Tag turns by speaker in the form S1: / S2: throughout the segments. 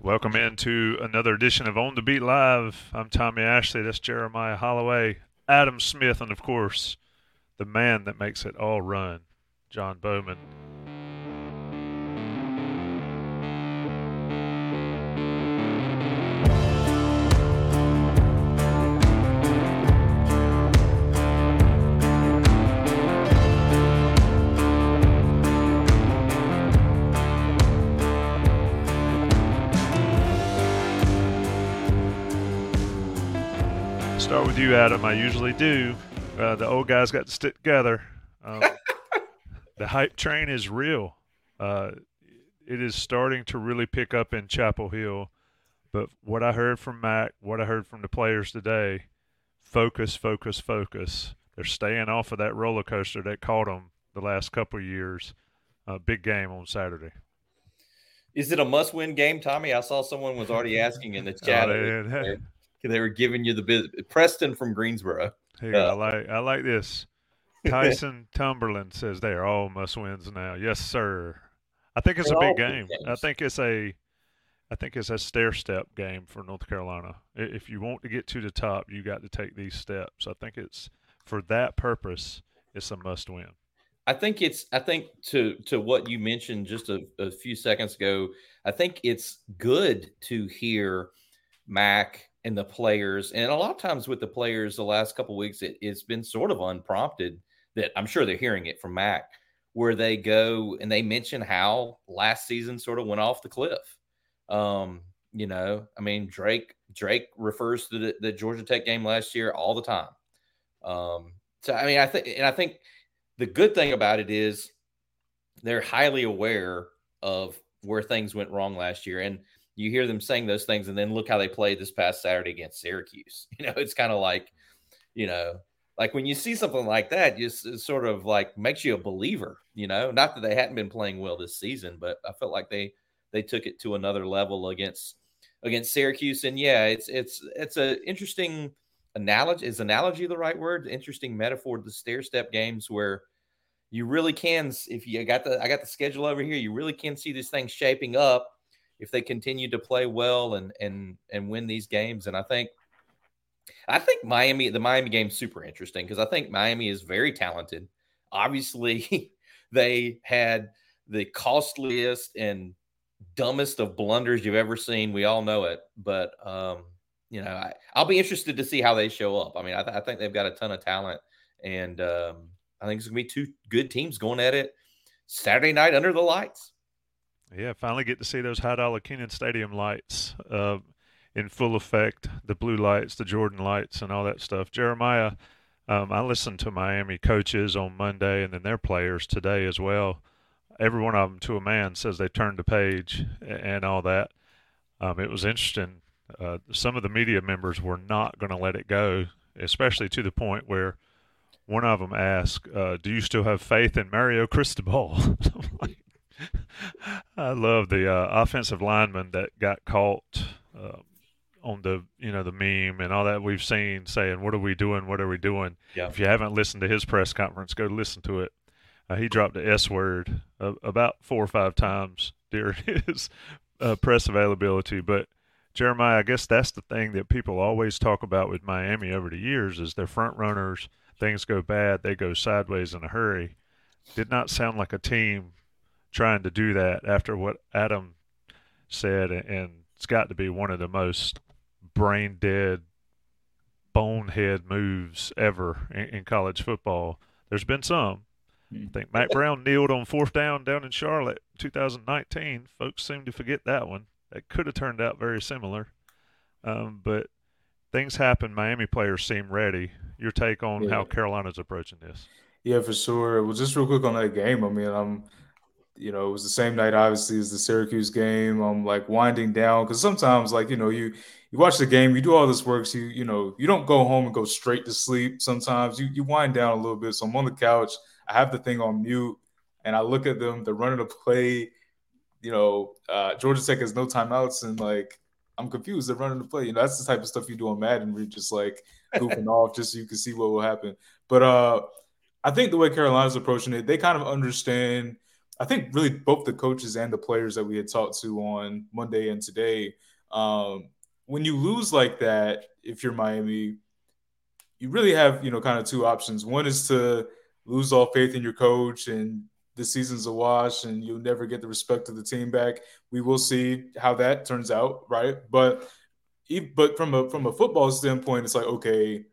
S1: Welcome into another edition of On the Beat Live. I'm Tommy Ashley. That's Jeremiah Holloway, Adam Smith, and of course, the man that makes it all run, John Bauman. Start with you, Adam. I usually do. Uh, the old guys got to stick together. Um, the hype train is real. Uh, it is starting to really pick up in Chapel Hill. But what I heard from Mack, what I heard from the players today, focus, focus, focus. They're staying off of that roller coaster that caught them the last couple years. Uh, big game on Saturday.
S2: Is it a must-win game, Tommy? I saw someone was already asking in the chat. Oh, they were giving you the business. Preston from Greensboro.
S1: Here, uh, I like I like this. Tyson Tumberland says they are all must wins now. Yes, sir. I think it's a big game. I think it's a I think it's a stair step game for North Carolina. If you want to get to the top, you got to take these steps. I think it's for that purpose, it's a must win.
S2: I think it's I think to to what you mentioned just a, a few seconds ago, I think it's good to hear Mack and the players, and a lot of times with the players, the last couple weeks, it, has been sort of unprompted. That I'm sure they're hearing it from Mack, where they go and they mention how last season sort of went off the cliff. Um, you know, I mean, Drake Drake refers to the, the Georgia Tech game last year all the time. Um, so I mean, I think, and I think the good thing about it is they're highly aware of where things went wrong last year, and you hear them saying those things, and then look how they played this past Saturday against Syracuse. You know, it's kind of like, you know, like when you see something like that, just it sort of like makes you a believer. You know, not that they hadn't been playing well this season, but I felt like they they took it to another level against against Syracuse. And yeah, it's it's it's a interesting analogy. Is analogy the right word? Interesting metaphor. The stair step games where you really can, if you got the I got the schedule over here, you really can see this thing shaping up if they continue to play well and and and win these games. And I think I think Miami, the Miami game, super interesting because I think Miami is very talented. Obviously, they had the costliest and dumbest of blunders you've ever seen. We all know it, but um, you know, I, will be interested to see how they show up. I mean, I, th- I think they've got a ton of talent, and um, I think it's gonna be two good teams going at it Saturday night under the lights.
S1: Yeah, finally get to see those high dollar Kenan Stadium lights uh, in full effect the blue lights, the Jordan lights, and all that stuff. Jeremiah, um, I listened to Miami coaches on Monday and then their players today as well. Every one of them, to a man, says they turned the page and all that. Um, it was interesting. Uh, some of the media members were not going to let it go, especially to the point where one of them asked, uh, "Do you still have faith in Mario Cristobal?" like, I love the uh, offensive lineman that got caught uh, on the you know the meme and all that we've seen saying, "What are we doing? What are we doing?"
S2: Yeah.
S1: If you haven't listened to his press conference, go listen to it. Uh, he dropped the S word uh, about four or five times during his uh, press availability. But Jeremiah, I guess that's the thing that people always talk about with Miami over the years is their front runners. Things go bad, they go sideways in a hurry. Did not sound like a team trying to do that after what Adam said and it's got to be one of the most brain dead, bonehead moves ever in, in college football. There's been some. I think Mack Brown kneeled on fourth down down in Charlotte 2019. Folks seem to forget that one. That could have turned out very similar. Um, but things happen. Miami players seem ready. Your take on
S3: Yeah.
S1: how Carolina's approaching this?
S3: Yeah, for sure. Well, just real quick on that game. I mean, I'm, you know, it was the same night, obviously, as the Syracuse game. I'm like winding down because sometimes, like, you know, you you watch the game, you do all this work, so you you know, you don't go home and go straight to sleep. Sometimes you you wind down a little bit. So I'm on the couch. I have the thing on mute, and I look at them. They're running a play. You know, uh, Georgia Tech has no timeouts, and like I'm confused. They're running the play. You know, that's the type of stuff you do on Madden, where you're just like goofing off just so you can see what will happen. But uh, I think the way Carolina's approaching it, they kind of understand. I think really both the coaches and the players that we had talked to on Monday and today. Um, when you lose like that, if you're Miami, you really have you know kind of two options. One is to lose all faith in your coach and the season's a wash and you'll never get the respect of the team back. We will see how that turns out, right? But but from a from a football standpoint, it's like okay,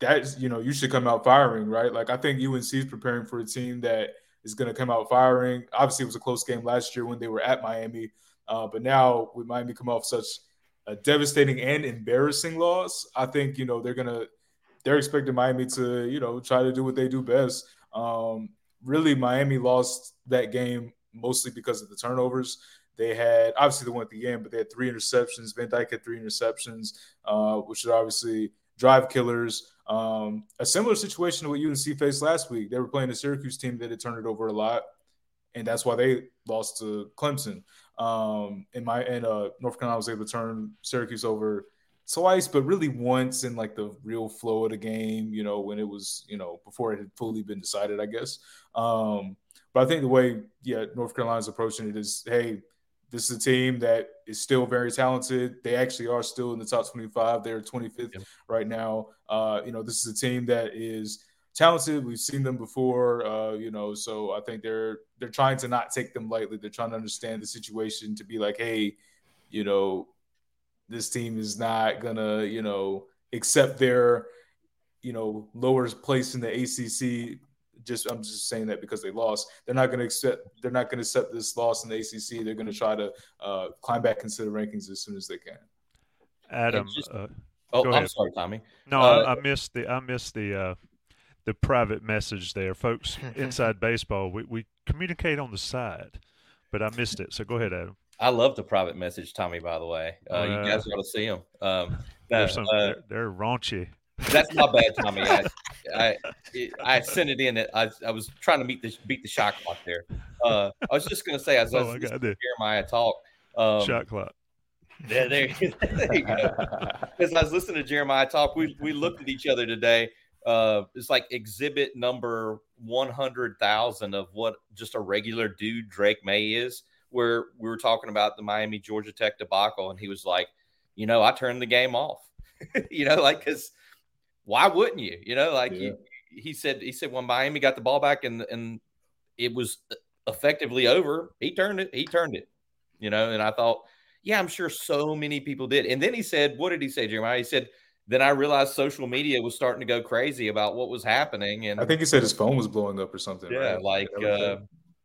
S3: that's you know you should come out firing, right? Like I think UNC is preparing for a team that is going to come out firing. Obviously, it was a close game last year when they were at Miami, uh, but now with Miami come off such a devastating and embarrassing loss, I think you know they're gonna they're expecting Miami to you know try to do what they do best. Um, really, Miami lost that game mostly because of the turnovers. They had obviously they won at the game, but they had three interceptions. Van Dyke had three interceptions, uh, which are obviously drive killers. Um, a similar situation to what UNC faced last week. They were playing a Syracuse team that had turned it over a lot, and that's why they lost to Clemson. Um, and my and uh, North Carolina was able to turn Syracuse over twice, but really once in like the real flow of the game. You know, when it was you know before it had fully been decided, I guess. Um, but I think the way yeah North Carolina's approaching it is, hey, this is a team that is still very talented. They actually are still in the top 25. They're 25th
S2: Yep.
S3: right now. Uh, you know, this is a team that is talented. We've seen them before. Uh, you know, so I think they're they're trying to not take them lightly. They're trying to understand the situation to be like, hey, you know, this team is not gonna, you know, accept their, you know, lower place in the ACC. Just I'm just saying that because they lost. They're not gonna accept. They're not gonna accept this loss in the ACC. They're gonna try to uh, climb back into the rankings as soon as they can.
S1: Adam,
S2: just-
S1: uh,
S2: Oh,
S1: Go
S2: I'm
S1: ahead.
S2: sorry, Tommy.
S1: no,
S2: Uh,
S1: I, I missed the I missed the uh, the private message there, folks. Inside baseball, we we communicate on the side, but I missed it. So go ahead, Adam.
S2: I love the private message, Tommy. By the way, uh, you guys ought to see them. Um, no,
S1: They're, some,
S2: uh,
S1: they're, they're raunchy.
S2: That's not bad, Tommy. I, I, I sent it in. I, I was trying to beat the beat the shot clock there. Uh, I was just going to say, as I
S1: Oh,
S2: was listening to. Jeremiah talk, um,
S1: Shot clock.
S2: there, there, there you go. As I was listening to Jeremiah talk, we we looked at each other today. Uh, it's like exhibit number one hundred thousand of what just a regular dude Drake Maye is. Where we were talking about the Miami Georgia Tech debacle, and he was like, you know, I turned the game off. you know, like because why wouldn't you? You know, like
S3: Yeah.
S2: you, he said. He said when Miami got the ball back and and it was effectively over, he turned it. He turned it. You know, and I thought, yeah, I'm sure so many people did. And then he said, what did he say, Jeremiah? He said, then I realized social media was starting to go crazy about what was happening. And
S3: I think he said his phone was blowing up or something.
S2: yeah,
S3: right?
S2: like uh,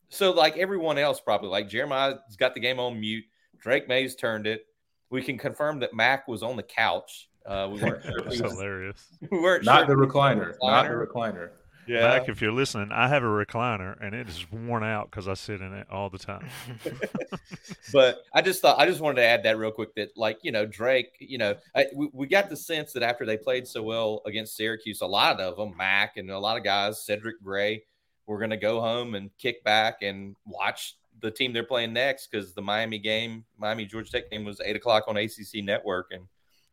S2: so like everyone else probably like Jeremiah's got the game on mute. Drake Maye's turned it. We can confirm that Mack was on the couch. Uh, we weren't sure.
S1: That's hilarious.
S2: we weren't
S3: not
S2: sure
S3: the
S2: if he was on
S3: recliner, not the recliner.
S2: Yeah.
S1: Mack, if you're listening, I have a recliner and it is worn out because I sit in it all the time.
S2: but I just thought I just wanted to add that real quick that like you know Drake you know I, we, we got the sense that after they played so well against Syracuse a lot of them Mack and a lot of guys Cedric Gray were going to go home and kick back and watch the team they're playing next because the Miami game Miami Georgia Tech game was eight o'clock on ACC Network and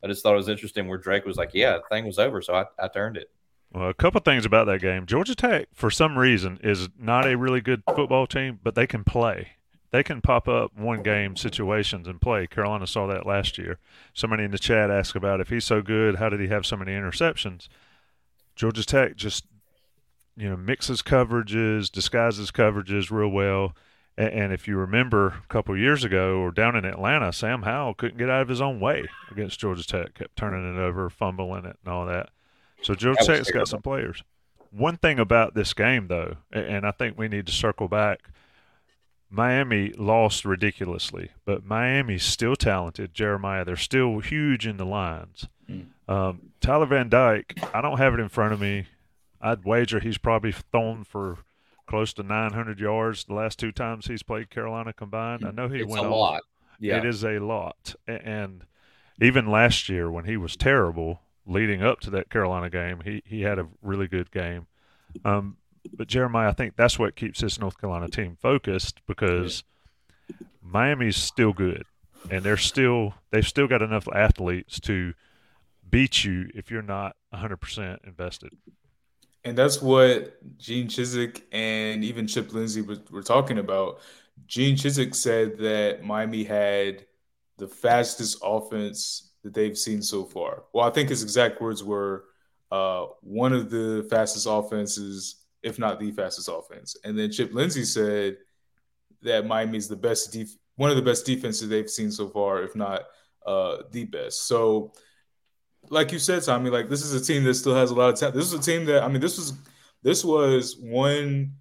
S2: I just thought it was interesting where Drake was like yeah the thing was over so I, I turned it
S1: Well, a couple things about that game. Georgia Tech, for some reason, is not a really good football team, but they can play. They can pop up one game situations and play. Carolina saw that last year. Somebody in the chat asked about if he's so good, how did he have so many interceptions? Georgia Tech just, you know, mixes coverages, disguises coverages real well. And, if you remember a couple years ago or down in Atlanta, Sam Howell couldn't get out of his own way against Georgia Tech, kept turning it over, fumbling it, and all that. So Georgia Tech's got some players. One thing about this game, though, and I think we need to circle back. Miami lost ridiculously, but Miami's still talented. Jeremiah, they're still huge in the lines. Mm. Um, Tyler Van Dyke, I don't have it in front of me. I'd wager he's probably thrown for close to 900 yards the last two times he's played Carolina combined. I know he
S2: it's
S1: went
S2: a lot.
S1: Yeah, it is a lot. And even last year when he was terrible, leading up to that Carolina game, he he had a really good game. Um, but Jeremiah, I think that's what keeps this North Carolina team focused because Miami's still good, and they're still they've still got enough athletes to beat you if you're not 100% invested.
S3: And that's what Gene Chizik and even Chip Lindsey were, were talking about. Gene Chizik said that Miami had the fastest offense that they've seen so far. Well, I think his exact words were uh, one of the fastest offenses, if not the fastest offense. And then Chip Lindsey said that Miami is the best, def- one of the best defenses they've seen so far, if not uh, the best. So like you said, Tommy, like this is a team that still has a lot of talent. This is a team that I mean, this was this was one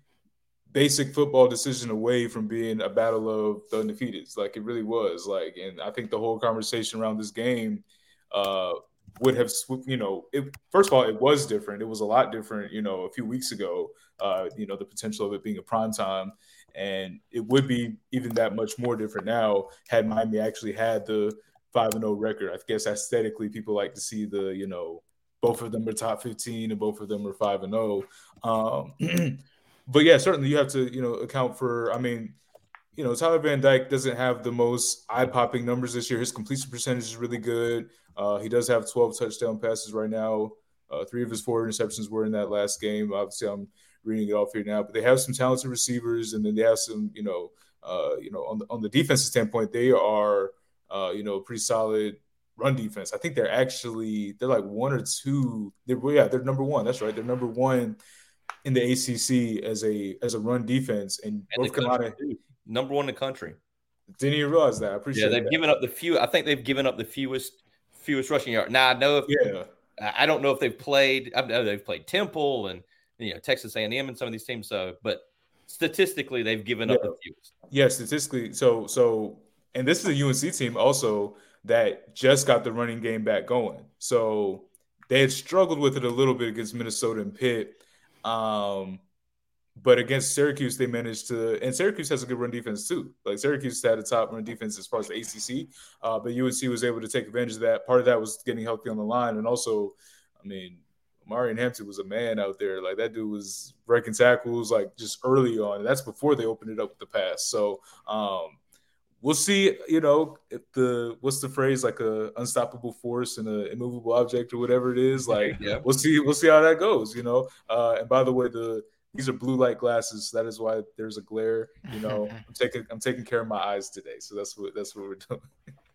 S3: basic football decision away from being a battle of the undefeateds. Like it really was. Like, and I think the whole conversation around this game uh, would have, you know, it, first of all, it was different. It was a lot different, you know, a few weeks ago. Uh, you know, the potential of it being a prime time, and it would be even that much more different now had Miami actually had the five and zero oh record. I guess aesthetically, people like to see the you know both of them are top fifteen and both of them are five and zero. Oh. Um, but yeah, certainly you have to you know account for. I mean, you know Tyler Van Dyke doesn't have the most eye popping numbers this year. His completion percentage is really good. Uh, he does have twelve touchdown passes right now. Uh, three of his four interceptions were in that last game. Obviously, I'm reading it off here now, but they have some talented receivers, and then they have some, you know, uh, you know, on the on the defensive standpoint, they are uh, you know, pretty solid run defense. I think they're actually they're like one or two. They're yeah, they're number one. That's right. They're number one in the ACC as a as a run defense, and, and North Carolina
S2: number one in the country.
S3: Didn't even realize that. I appreciate.
S2: Yeah, they've
S3: that.
S2: given up the few. I think they've given up the fewest fewest rushing yards. Now I know if
S3: yeah.
S2: I don't know if they've played. I know they've played Temple and you know Texas A&M and some of these teams. So, but statistically, they've given
S3: yeah.
S2: up the fewest.
S3: Yeah, statistically. So, so and this is a UNC team also that just got the running game back going. So they had struggled with it a little bit against Minnesota and Pitt. Um, but against Syracuse, they managed to, and Syracuse has a good run defense too. Like Syracuse had a top run defense as far as the ACC, uh, but UNC was able to take advantage of that. Part of that was getting healthy on the line, and also, I mean, Marion Hampton was a man out there. Like that dude was breaking tackles like just early on. That's before they opened it up with the pass. So um, we'll see. You know, the what's the phrase like a unstoppable force and an immovable object or whatever it is. Like, yeah. we'll see. We'll see how that goes. You know. Uh, and by the way, the these are blue light glasses. So that is why there's a glare. You know, I'm taking I'm taking care of my eyes today. So that's what that's what we're doing.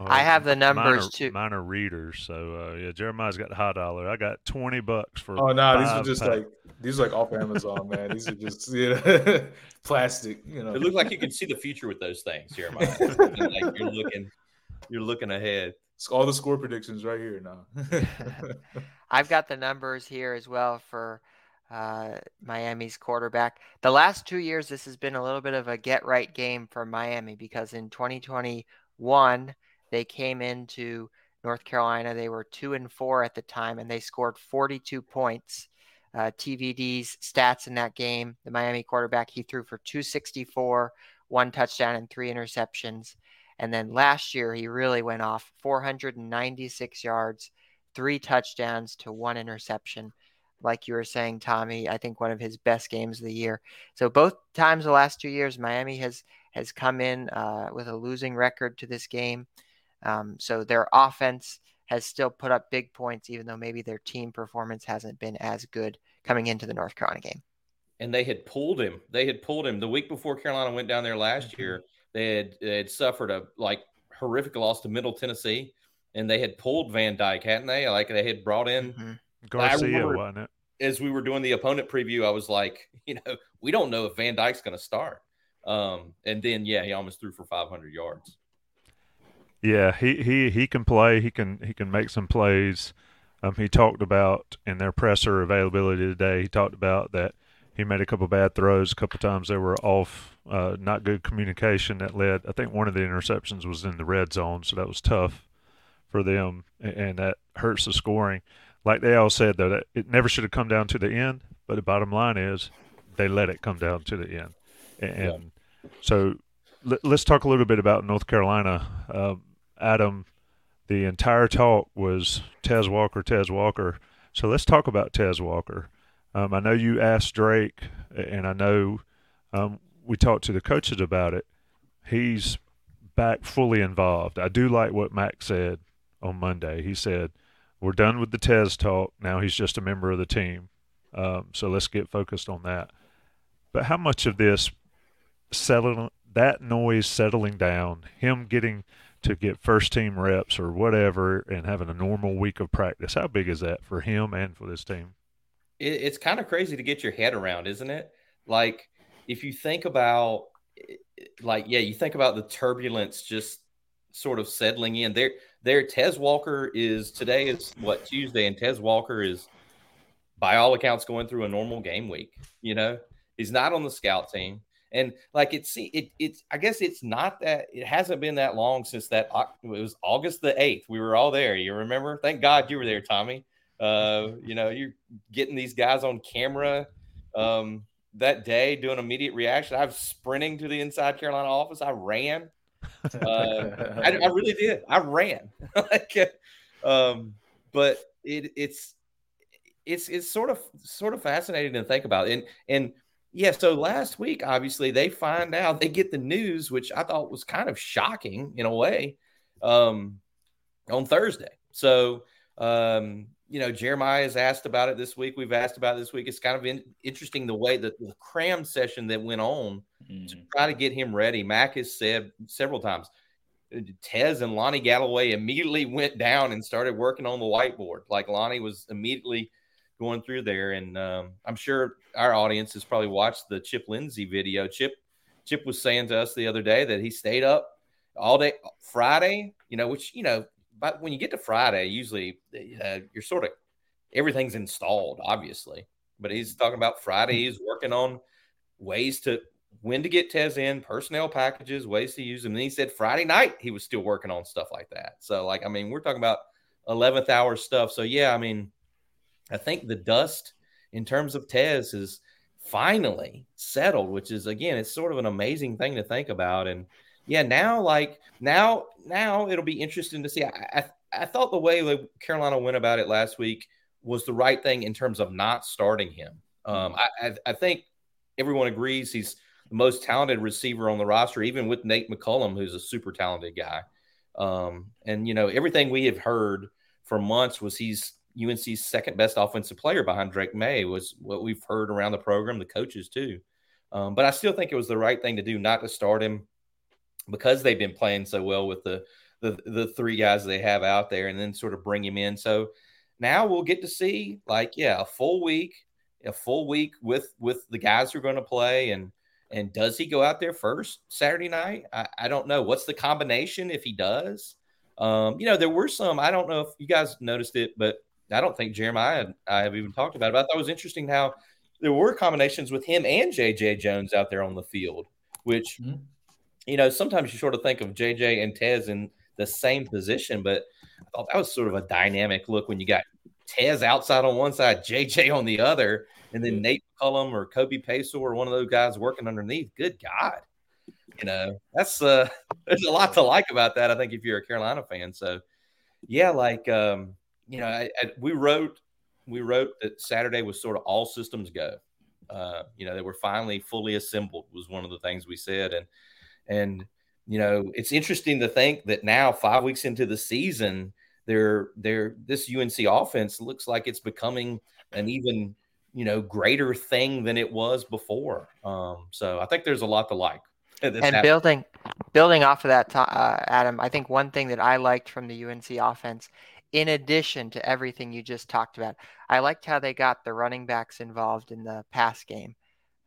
S4: I have the numbers
S1: mine
S4: too.
S1: Mine are readers, so uh, yeah. Jeremiah's got the high dollar. I got twenty bucks for.
S3: Oh no, nah, these are just pack. like these are like off Amazon, man. These are just you know, plastic. You know,
S2: it looks like you can see the future with those things, Jeremiah. like you're looking, you're looking ahead.
S3: It's all the score predictions right here now.
S4: I've got the numbers here as well for uh, Miami's quarterback. The last two years, this has been a little bit of a get right game for Miami because in 2021 they came into North Carolina. They were two and four at the time, and they scored 42 points. Uh, TVD's stats in that game: the Miami quarterback he threw for 264, one touchdown and three interceptions. And then last year he really went off: 496 yards, three touchdowns to one interception. Like you were saying, Tommy, I think one of his best games of the year. So both times the last two years, Miami has has come in uh, with a losing record to this game. Um, so their offense has still put up big points, even though maybe their team performance hasn't been as good coming into the North Carolina game.
S2: And they had pulled him. They had pulled him the week before Carolina went down there last mm-hmm. year. They had, they had suffered a like horrific loss to Middle Tennessee, and they had pulled Van Dyke, hadn't they? Like they had brought in mm-hmm.
S1: Garcia, remember, wasn't it?
S2: As we were doing the opponent preview, I was like, you know, we don't know if Van Dyke's going to start. Um, and then yeah, he almost threw for 500 yards.
S1: Yeah, he, he, he can play. He can he can make some plays. Um, he talked about in their presser availability today. He talked about that he made a couple bad throws. A couple times they were off, uh, not good communication that led. I think one of the interceptions was in the red zone, so that was tough for them, and that hurts the scoring. Like they all said, though, that it never should have come down to the end. But the bottom line is, they let it come down to the end, and yeah. so let, us talk a little bit about North Carolina. Uh, Adam, the entire talk was Tez Walker, Tez Walker. So let's talk about Tez Walker. Um, I know you asked Drake, and I know um, we talked to the coaches about it. He's back fully involved. I do like what Mack said on Monday. He said, We're done with the Tez talk. Now he's just a member of the team. Um, so let's get focused on that. But how much of this settling, that noise settling down, him getting to get first team reps or whatever and having a normal week of practice, how big is that for him and for this team?
S2: it, it's kind of crazy to get your head around, isn't it? Like if you think about like yeah, you think about the turbulence just sort of settling in. There there Tez Walker is today is what Tuesday and Tez Walker is by all accounts going through a normal game week, you know? He's not on the scout team. And like it's it it's I guess it's not that it hasn't been that long since that it was August the 8th. We were all there. You remember? Thank God you were there, Tommy. Uh, you know, you're getting these guys on camera um, that day doing immediate reaction. I was sprinting to the inside Carolina office. I ran. Uh, I, I, really did. I ran. like, um, but it, it's it's it's sort of sort of fascinating to think about. And and yeah, so last week, obviously, they find out they get the news, which I thought was kind of shocking in a way, um, on Thursday. So um, you know, Jeremiah has asked about it this week. We've asked about it this week. It's kind of in, interesting the way that the cram session that went on mm-hmm. to try to get him ready. Mack has said several times, uh, Tez and Lonnie Galloway immediately went down and started working on the whiteboard. Like Lonnie was immediately going through there, and um, I'm sure our audience has probably watched the Chip Lindsey video. Chip Chip was saying to us the other day that he stayed up all day Friday. You know, which you know but when you get to Friday, usually uh, you're sort of everything's installed, obviously. But he's talking about Friday. He's working on ways to when to get Tez in, personnel packages, ways to use them. And he said Friday night he was still working on stuff like that. So, like, I mean, we're talking about 11th hour stuff. So, yeah, I mean, I think the dust in terms of Tez is finally settled, which is, again, it's sort of an amazing thing to think about. And, yeah, now like now now it'll be interesting to see. I, I, I thought the way like Carolina went about it last week was the right thing in terms of not starting him. Um, I, I, I think everyone agrees he's the most talented receiver on the roster, even with Nate McCollum, who's a super talented guy. Um, and you know everything we have heard for months was he's UNC's second best offensive player behind Drake Maye was what we've heard around the program, the coaches too. Um, but I still think it was the right thing to do not to start him because they've been playing so well with the the the three guys they have out there, and then sort of bring him in. So now we'll get to see like yeah, a full week, a full week with with the guys who are going to play, and and does he go out there first Saturday night? I, I don't know. What's the combination if he does? Um, you know, there were some. I don't know if you guys noticed it, but I don't think Jeremiah and I have even talked about it. But I thought it was interesting how there were combinations with him and JJ Jones out there on the field, which. Mm-hmm you know, sometimes you sort of think of JJ and Tez in the same position, but I thought that was sort of a dynamic look when you got Tez outside on one side, JJ on the other, and then Nate Cullum or Kobe Paysour or one of those guys working underneath. Good God. You know, that's uh there's a lot to like about that, I think, if you're a Carolina fan. So yeah, like um, you know, I, I, we wrote we wrote that Saturday was sort of all systems go. Uh, you know, they were finally fully assembled was one of the things we said. And and you know, it's interesting to think that now, five weeks into the season, they're they're this UNC offense looks like it's becoming an even you know greater thing than it was before. Um, so I think there's a lot to like.
S4: And happened. building building off of that, uh, Adam, I think one thing that I liked from the UNC offense, in addition to everything you just talked about, I liked how they got the running backs involved in the pass game.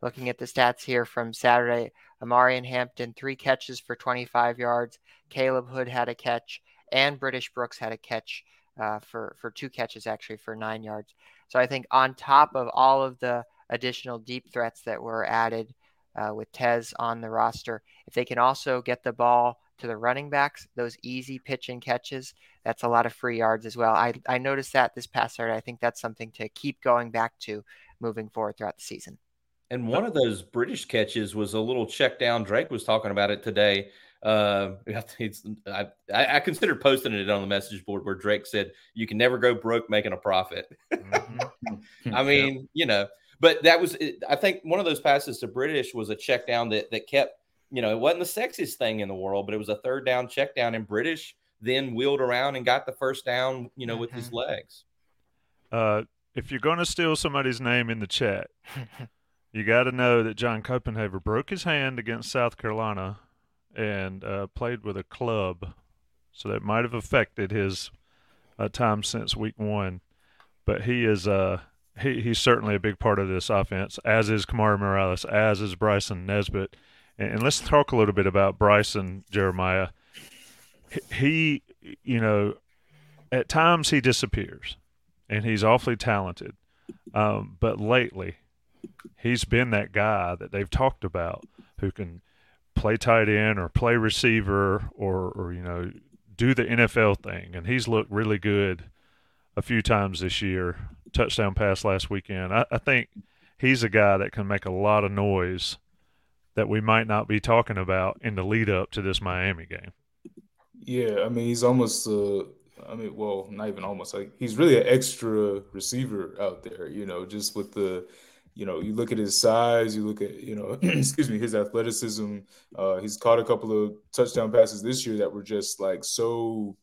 S4: looking at the stats here from Saturday, Omarion Hampton, three catches for 25 yards. Caleb Hood had a catch, and British Brooks had a catch uh, for, for two catches, actually, for nine yards. So I think on top of all of the additional deep threats that were added uh, with Tez on the roster, if they can also get the ball to the running backs, those easy pitch and catches, that's a lot of free yards as well. I, I noticed that this past Saturday. I think that's something to keep going back to moving forward throughout the season.
S2: And one of those British catches was a little check down. Drake was talking about it today. Uh, I, I considered posting it on the message board where Drake said, "You can never go broke making a profit." Mm-hmm. I mean, yeah. you know, but that was I think one of those passes to British was a check down that that kept you know, it wasn't the sexiest thing in the world, but it was a third down check down, and British then wheeled around and got the first down, you know, with mm-hmm. his legs.
S1: Uh, if you're going to steal somebody's name in the chat, you got to know that John Copenhaver broke his hand against South Carolina and uh, played with a club, so that might have affected his uh, time since week one. But he is uh, he, he's certainly a big part of this offense, as is Kamari Morales, as is Bryson Nesbitt. And let's talk a little bit about Bryson Jeremiah. He, you know, at times he disappears, and he's awfully talented. Um, but lately, he's been that guy that they've talked about who can play tight end or play receiver or, or you know do the NFL thing, and he's looked really good a few times this year. Touchdown pass last weekend. I, I think he's a guy that can make a lot of noise that we might not be talking about in the lead up to this Miami game.
S3: Yeah, I mean he's almost uh I mean, well, not even almost like he's really an extra receiver out there, you know, just with the you know, you look at his size, you look at, you know, excuse me, his athleticism. Uh, he's caught a couple of touchdown passes this year that were just like so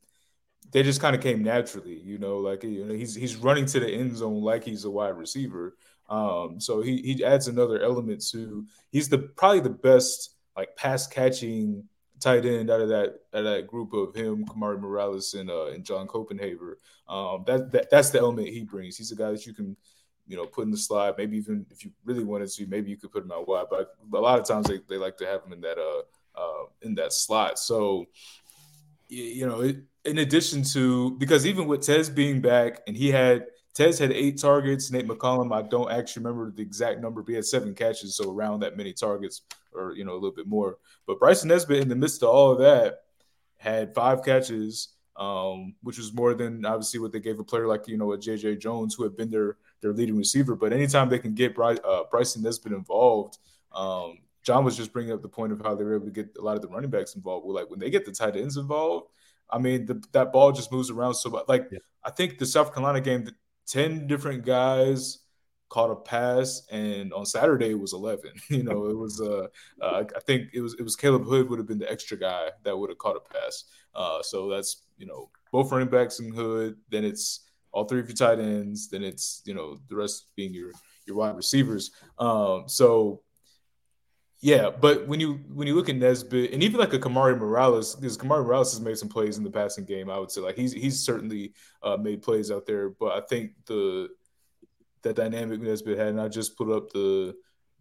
S3: they just kind of came naturally, you know, like you know, he's he's running to the end zone like he's a wide receiver. Um, so he he adds another element to he's the probably the best like pass catching tight end out of that out of that group of him, Kamari Morales and uh, and John Copenhaver. Um, that, that that's the element he brings. He's a guy that you can you know put in the slide. Maybe even if you really wanted to, maybe you could put him out wide. But a lot of times they, they like to have him in that uh, uh in that slot. So you know, it, in addition to because even with Tez being back and he had Tez had eight targets. Nate McCollum, I don't actually remember the exact number, but he had seven catches, so around that many targets, or you know, a little bit more. But Bryson Nesbitt, in the midst of all of that, had five catches, um, which was more than obviously what they gave a player like you know a JJ Jones, who had been their their leading receiver. But anytime they can get Bry- uh, Bryson Nesbitt involved, um, John was just bringing up the point of how they were able to get a lot of the running backs involved. Well, like when they get the tight ends involved, I mean, the, that ball just moves around so much. Like yeah. I think the South Carolina game, 10 different guys caught a pass and on Saturday it was 11 you know it was uh, uh, I think it was it was Caleb Hood would have been the extra guy that would have caught a pass. Uh, so that's you know both running backs and Hood then it's all three of your tight ends then it's you know the rest being your your wide receivers. Um, so yeah, but when you when you look at Nesbitt and even like a Kamari Morales, because Kamari Morales has made some plays in the passing game, I would say like he's he's certainly uh, made plays out there. But I think the that dynamic Nesbitt had, and I just put up the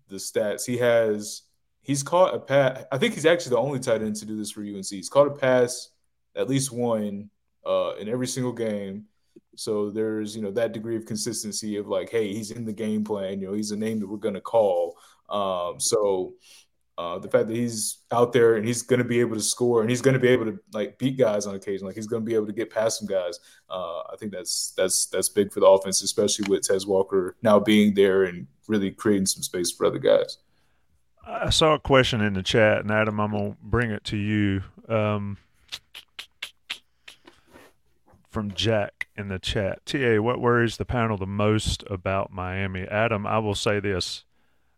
S3: the stats. He has he's caught a pass. I think he's actually the only tight end to do this for UNC. He's caught a pass at least one uh, in every single game. So there's you know that degree of consistency of like, hey, he's in the game plan. You know, he's a name that we're gonna call. Um, so uh, the fact that he's out there and he's going to be able to score and he's going to be able to like beat guys on occasion, like he's going to be able to get past some guys. Uh, I think that's that's that's big for the offense, especially with Tez Walker now being there and really creating some space for other guys.
S1: I saw a question in the chat, and Adam, I'm gonna bring it to you um, from Jack in the chat. Ta, what worries the panel the most about Miami? Adam, I will say this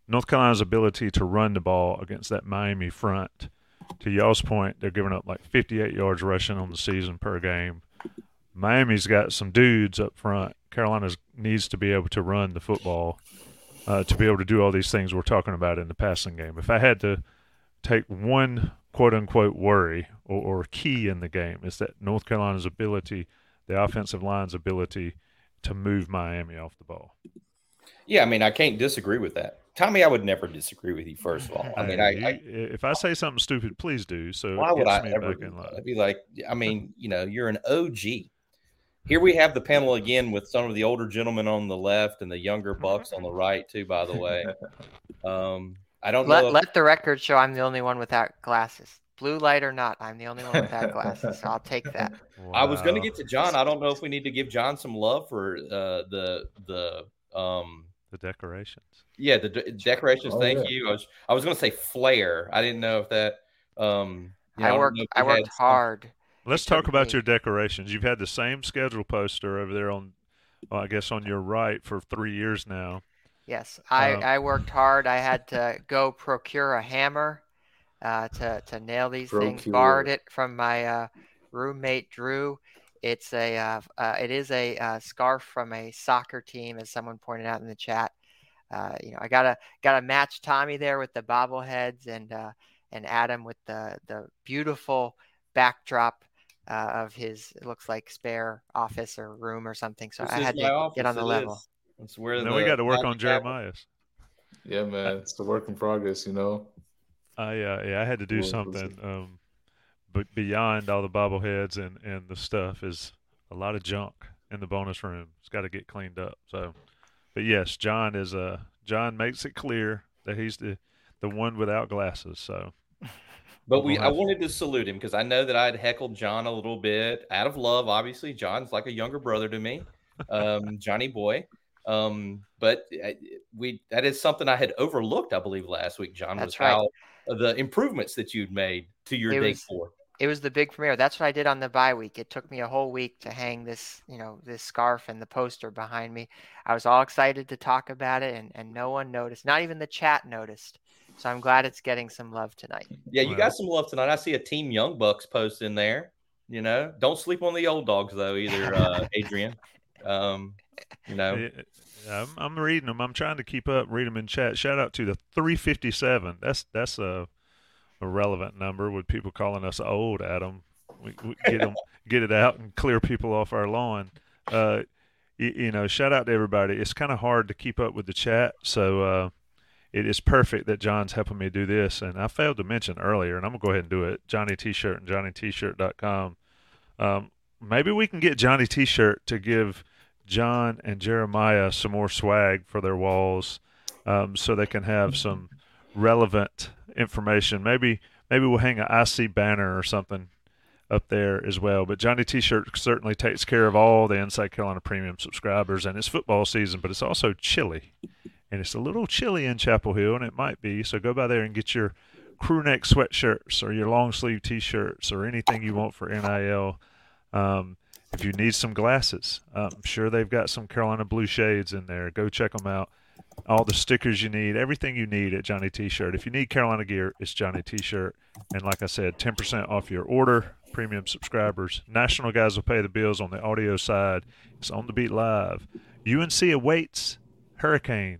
S1: North Carolina's ability to run the ball against that Miami front. To y'all's point, they're giving up like 58 yards rushing on the season per game. Miami's got some dudes up front. Carolina needs to be able to run the football uh, to be able to do all these things we're talking about in the passing game. If I had to take one quote unquote worry or, or key in the game, is that North Carolina's ability, the offensive line's ability to move Miami off the ball.
S2: Yeah, I mean, I can't disagree with that. Tommy, I would never disagree with you. First of all, I mean, I, I
S1: if I say something stupid, please do. So
S2: why would I ever? I'd be like, I mean, you know, you're an OG. Here we have the panel again with some of the older gentlemen on the left and the younger bucks on the right too. By the way, um, I don't
S4: let,
S2: know. If...
S4: Let the record show I'm the only one without glasses. Blue light or not, I'm the only one without glasses. So I'll take that.
S2: Wow. I was going to get to John. I don't know if we need to give John some love for uh, the the um
S1: the decorations.
S2: Yeah, the de- decorations. Oh, thank yeah. you. I was I was going to say flair. I didn't know if that. Um,
S4: you know, I worked. I, I worked hard. Some...
S1: Let's talk about your decorations. You've had the same schedule poster over there on, well, I guess, on your right for three years now.
S4: Yes, I, um, I worked hard. I had to go procure a hammer uh, to to nail these procure. things. Borrowed it from my uh, roommate Drew. It's a uh, uh it is a uh, scarf from a soccer team, as someone pointed out in the chat. Uh, you know, I gotta gotta match Tommy there with the bobbleheads and and Adam with the the beautiful backdrop uh, of his it looks like spare office or room or something. So this I had to office. get on the it level.
S2: It's where
S1: then we got to work on Jeremiah's.
S3: Yeah, man, it's a work in progress, you know.
S1: I uh, yeah, I had to do something, um, but beyond all the bobbleheads and and the stuff is a lot of junk in the bonus room. It's got to get cleaned up. So, but yes, John is uh John makes it clear that he's the the one without glasses. So
S2: but we, I wanted to salute him because I know that I had heckled John a little bit out of love. Obviously, John's like a younger brother to me, um, Johnny boy. Um, but uh, we that is something I had overlooked, I believe, last week. John That's was right. how the improvements that you'd made to your it day was, four.
S4: It was the big premiere. That's what I did on the bye week. It took me a whole week to hang this, you know, this scarf and the poster behind me. I was all excited to talk about it, and and no one noticed. Not even the chat noticed. So I'm glad it's getting some love tonight.
S2: Yeah, you got some love tonight. I see a Team Young Bucks post in there. You know, don't sleep on the old dogs though, either, uh, Adrian. Um, you know,
S1: I'm, I'm, reading them. I'm trying to keep up, read them in chat. Shout out to the 357. That's that's a, a relevant number with people calling us old. Adam, we, we get them, get it out and clear people off our lawn. Uh, you, you know, shout out to everybody. It's kind of hard to keep up with the chat, so. Uh, it is perfect that John's helping me do this. And I failed to mention earlier, and I'm going to go ahead and do it Johnny T shirt and JohnnyT-shirt.com. Um, maybe we can get Johnny T shirt to give John and Jeremiah some more swag for their walls um, so they can have some relevant information. Maybe maybe we'll hang an IC banner or something up there as well. But Johnny T-shirt certainly takes care of all the Inside Carolina Premium subscribers, and it's football season, but it's also chilly and it's a little chilly in Chapel Hill, and it might be. So go by there and get your crew neck sweatshirts or your long sleeve T-shirts or anything you want for NIL. Um, if you need some glasses, I'm sure they've got some Carolina blue shades in there. Go check them out. All the stickers you need, everything you need at Johnny T-shirt. If you need Carolina gear, it's Johnny T-shirt. And like I said, 10% off your order. Premium subscribers. National guys will pay the bills on the audio side. It's on the beat live. UNC awaits Hurricane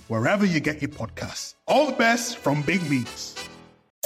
S5: wherever you get your podcasts. All the best from Big Meats.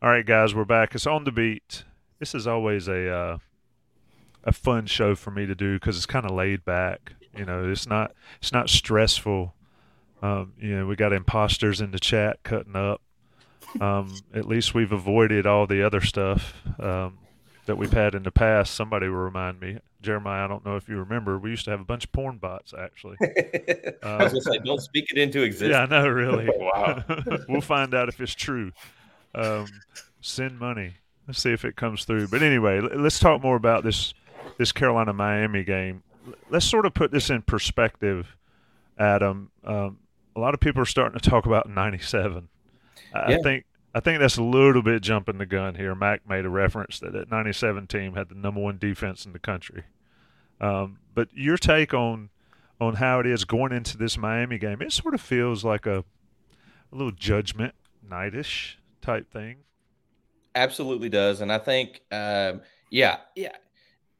S1: All right, guys, we're back. It's on the beat. This is always a uh, a fun show for me to do because it's kind of laid back. You know, it's not it's not stressful. Um, you know, we got imposters in the chat cutting up. Um, at least we've avoided all the other stuff. Um, that we've had in the past. Somebody will remind me. Jeremiah, I don't know if you remember, we used to have a bunch of porn bots actually.
S2: I was going to say, don't speak it into existence.
S1: Yeah, I know, really.
S2: wow.
S1: we'll find out if it's true. Um, send money. Let's see if it comes through. But anyway, let's talk more about this this Carolina Miami game. Let's sort of put this in perspective, Adam. Um, a lot of people are starting to talk about '97. I,
S2: Yeah.
S1: Think I think that's a little bit jumping the gun here. Mack made a reference that that '97 team had the number one defense in the country. Um, but your take on on how it is going into this Miami game, it sort of feels like a a little judgment nightish type thing.
S2: Absolutely does, and I think, um, yeah, yeah,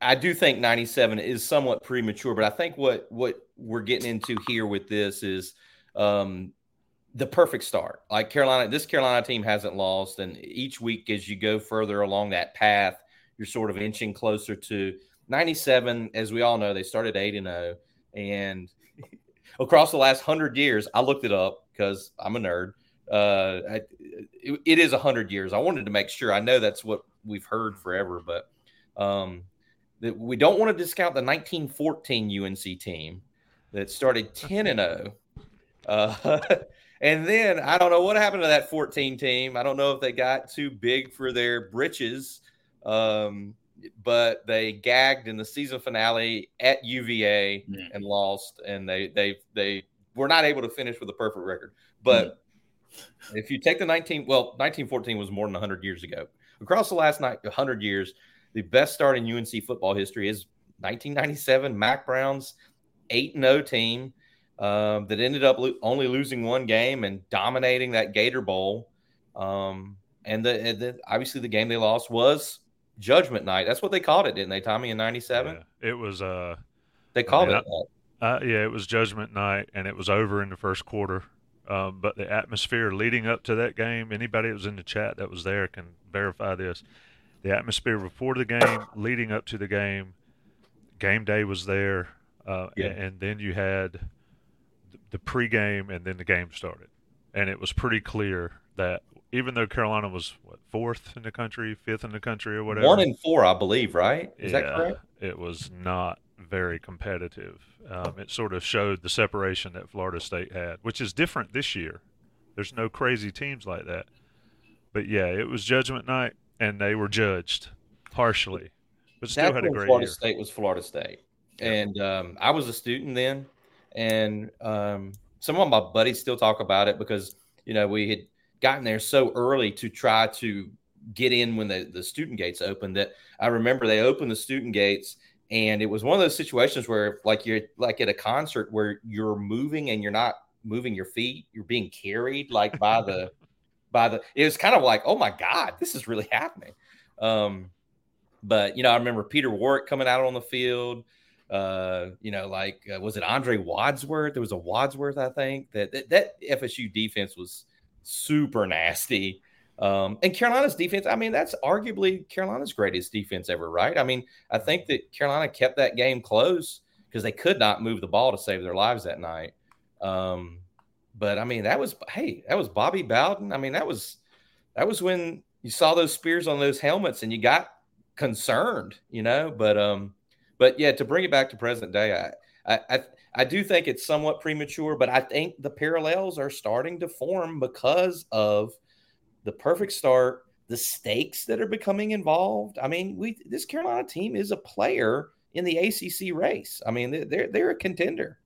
S2: I do think '97 is somewhat premature, but I think what what we're getting into here with this is um, the perfect start. Like Carolina, this Carolina team hasn't lost, and each week as you go further along that path, you're sort of inching closer to '97. As we all know, they started eight and zero, and across the last hundred years, I looked it up because I'm a nerd. Uh, I, it, it is a hundred years. I wanted to make sure. I know that's what we've heard forever, but um, that we don't want to discount the 1914 UNC team that started 10 and 0. Uh, and then I don't know what happened to that 14 team. I don't know if they got too big for their britches, um, but they gagged in the season finale at UVA and lost, and they they they were not able to finish with a perfect record. But if you take the 19, well, 1914 was more than 100 years ago. Across the last 100 years, the best start in UNC football history is 1997 Mack Brown's 8 0 team um, that ended up lo- only losing one game and dominating that Gator Bowl. Um, and, the, the, obviously, the game they lost was Judgment Night. That's what they called it, didn't they, Tommy, in 97?
S1: It was uh
S2: They called
S1: mean,
S2: it that.
S1: Uh, yeah, it was Judgment Night, and it was over in the first quarter. Um, but the atmosphere leading up to that game, anybody that was in the chat that was there can verify this. The atmosphere before the game, leading up to the game, game day was there, uh,
S2: Yeah.
S1: and, and then you had the pregame, and then the game started, and it was pretty clear that even though Carolina was what fourth in the country, fifth in the country, or whatever,
S2: One in four, I believe, right? Is that correct?
S1: It was not very competitive. Um, it sort of showed the separation that Florida State had, which is different this year. There's no crazy teams like that. But yeah, it was Judgment Night, and they were judged harshly, but still
S2: That's
S1: had a great
S2: Florida
S1: year.
S2: State was Florida State, and um, I was a student then, and um, some of my buddies still talk about it because you know we had gotten there so early to try to get in when the, the student gates opened that I remember they opened the student gates and it was one of those situations where like you're like at a concert where you're moving and you're not moving your feet you're being carried like by the by the it was kind of like oh my god this is really happening. Um but you know i remember peter warrick coming out on the field uh you know like uh, was it andre wadsworth? There was a wadsworth i think that that, that fsu defense was super nasty um, and Carolina's defense, I mean, that's arguably Carolina's greatest defense ever, right? I mean, I think that Carolina kept that game close because they could not move the ball to save their lives that night. Um, but I mean, that was hey, that was Bobby Bowden. I mean, that was that was when you saw those spears on those helmets and you got concerned, you know. But um, but yeah, to bring it back to present day, I I I, I do think it's somewhat premature, but I think the parallels are starting to form because of the perfect start, the stakes that are becoming involved. I mean, we this Carolina team is a player in the ACC race. I mean, they're they're, a contender,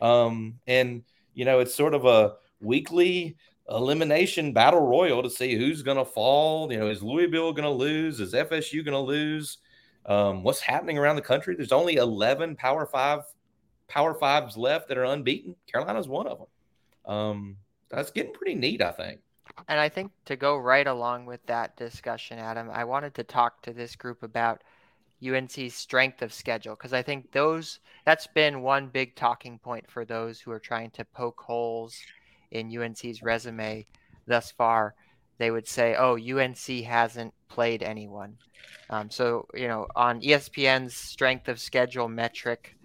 S2: um, and you know it's sort of a weekly elimination battle royal to see who's going to fall. You know, is Louisville going to lose? Is FSU going to lose? Um, what's happening around the country? There's only 11 Power Five Power Fives left that are unbeaten. Carolina's one of them. Um, that's getting pretty neat, I think.
S4: And I think to go right along with that discussion, Adam, I wanted to talk to this group about UNC's strength of schedule because I think those that's been one big talking point for those who are trying to poke holes in UNC's resume thus far. They would say, "Oh, UNC hasn't played anyone." Um, so you know, on ESPN's strength of schedule metric,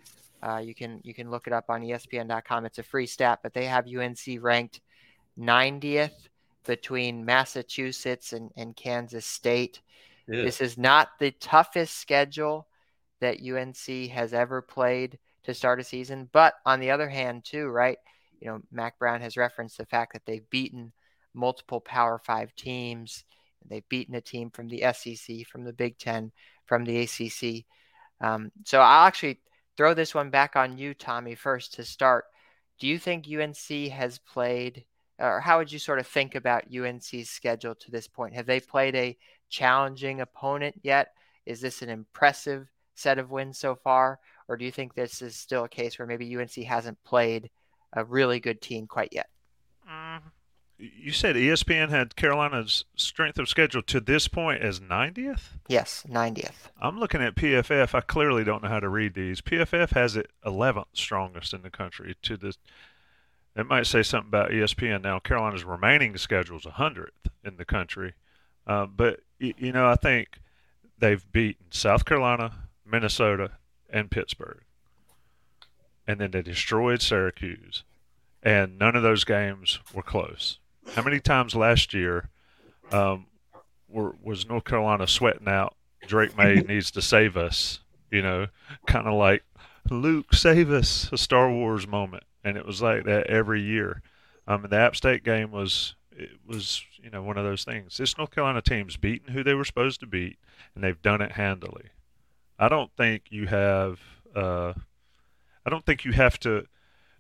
S4: uh, you can you can look it up on ESPN.com. It's a free stat, but they have UNC ranked 90th between Massachusetts and, and Kansas State. This is not the toughest schedule that UNC has ever played to start a season. But on the other hand, too, right? You know, Mack Brown has referenced the fact that they've beaten multiple Power Five teams. They've beaten a team from the SEC, from the Big Ten, from the ACC. Um, so I'll actually throw this one back on you, Tommy, first to start. Do you think UNC has played, or how would you sort of think about UNC's schedule to this point? Have they played a challenging opponent yet? Is this an impressive set of wins so far? Or do you think this is still a case where maybe UNC hasn't played a really good team quite yet?
S1: Mm, you said ESPN had Carolina's strength of schedule to this point as 90th?
S4: Yes, 90th.
S1: I'm looking at PFF. I clearly don't know how to read these. PFF has it 11th strongest in the country to this. It might say something about ESPN now. Carolina's remaining schedule is 100th in the country. Uh, but, you know, I think they've beaten South Carolina, Minnesota, and Pittsburgh. And then they destroyed Syracuse. And none of those games were close. How many times last year um, were, was North Carolina sweating out? Drake Maye needs to save us, you know, kind of like Luke, save us, a Star Wars moment, and it was like that every year. Um, the App State game was it was you know one of those things. This North Carolina team's beaten who they were supposed to beat, and they've done it handily. I don't think you have. Uh, I don't think you have to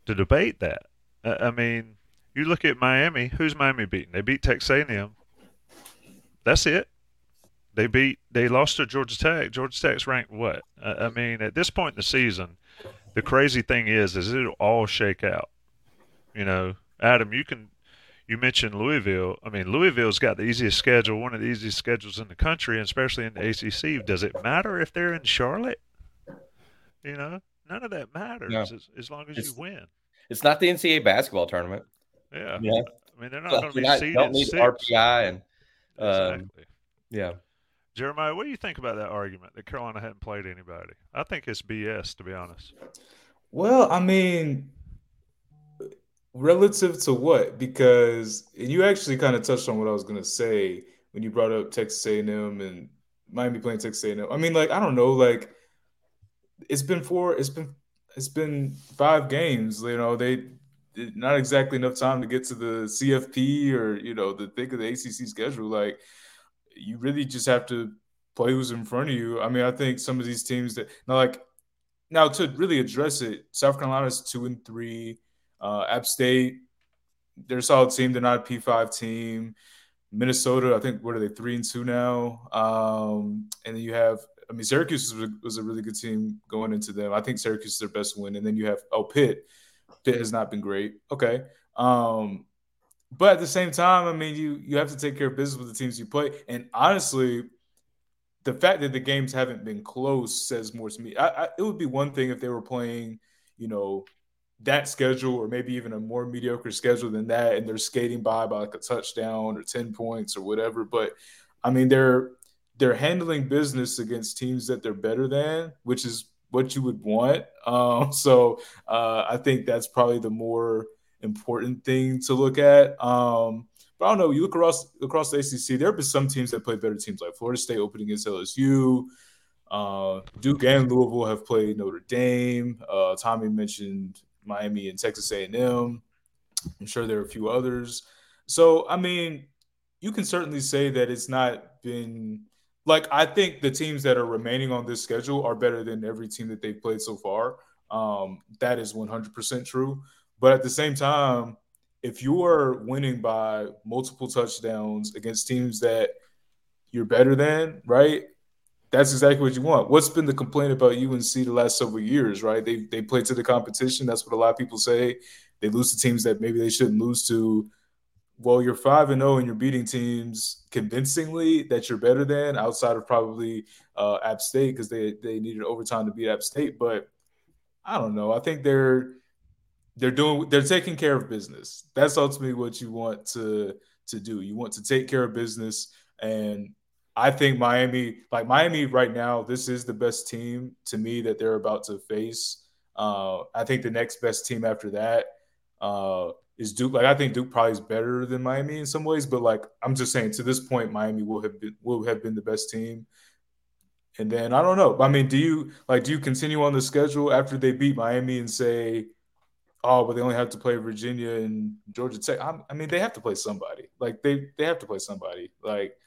S1: to debate that. I mean, you look at Miami. Who's Miami beating? They beat Texas A&M. That's it. They beat. They lost to Georgia Tech. Georgia Tech's ranked what? I mean, at this point in the season, the crazy thing is, is it'll all shake out. You know, Adam, you can. You mentioned Louisville. I mean, Louisville's got the easiest schedule, one of the easiest schedules in the country, and especially in the ACC. Does it matter if they're in Charlotte? You know, none of that matters no. as, as, long as
S2: it's,
S1: you win.
S2: It's not the NCAA basketball tournament.
S1: Yeah.
S2: Yeah.
S1: I mean, they're not going to be
S2: not,
S1: seeded
S2: don't need
S1: six.
S2: RPI and um,
S1: exactly.
S2: yeah.
S1: Jeremiah, what do you think about that argument that Carolina hadn't played anybody? I think it's BS, to be honest.
S3: Well, I mean, relative to what? Because and you actually kind of touched on what I was going to say when you brought up Texas A&M and Miami playing Texas A&M. I mean, like I don't know, like it's been four, it's been it's been five games. You know, they not exactly enough time to get to the CFP or you know the thick of the ACC schedule. Like you really just have to play who's in front of you. I mean, I think some of these teams that now like now to really address it, South Carolina's two and three, uh, App State, they're a solid team. They're not a P five team. Minnesota, I think, what are they three and two now? Um, and then you have, I mean, Syracuse was a, was a really good team going into them. I think Syracuse is their best win, and then you have oh Pitt. Pitt has not been great. Okay. Um, but at the same time, I mean, you you have to take care of business with the teams you play. And honestly, the fact that the games haven't been close says more to me. I, I, it would be one thing if they were playing, you know, that schedule or maybe even a more mediocre schedule than that, and they're skating by by like a touchdown or ten points or whatever. But I mean, they're they're handling business against teams that they're better than, which is what you would want. Um, so uh, I think that's probably the more important thing to look at. Um, but I don't know. You look across across the ACC. There have been some teams that play better teams, like Florida State opening against LSU. Uh, Duke and Louisville have played Notre Dame. Uh, Tommy mentioned Miami and Texas A&M. I'm sure there are a few others. So I mean, you can certainly say that it's not been like I think the teams that are remaining on this schedule are better than every team that they've played so far. Um, that is 100% true. But at the same time, if you are winning by multiple touchdowns against teams that you're better than, right? That's exactly what you want. What's been the complaint about UNC the last several years, right? They they play to the competition. That's what a lot of people say. They lose to teams that maybe they shouldn't lose to. Well, you're five and zero, oh and you're beating teams convincingly that you're better than, outside of probably uh, App State because they they needed overtime to beat App State. But I don't know. I think they're they're doing they're taking care of business. That's ultimately what you want to to do. You want to take care of business and I think Miami, like Miami right now, this is the best team to me that they're about to face. Uh, I think the next best team after that uh, is Duke. Like I think Duke probably is better than Miami in some ways, but like I'm just saying to this point, Miami will have been will have been the best team. And then I don't know. I mean, do you like do you continue on the schedule after they beat Miami and say, oh, but they only have to play Virginia and Georgia Tech? I'm, i mean, they have to play somebody. Like they they have to play somebody. Like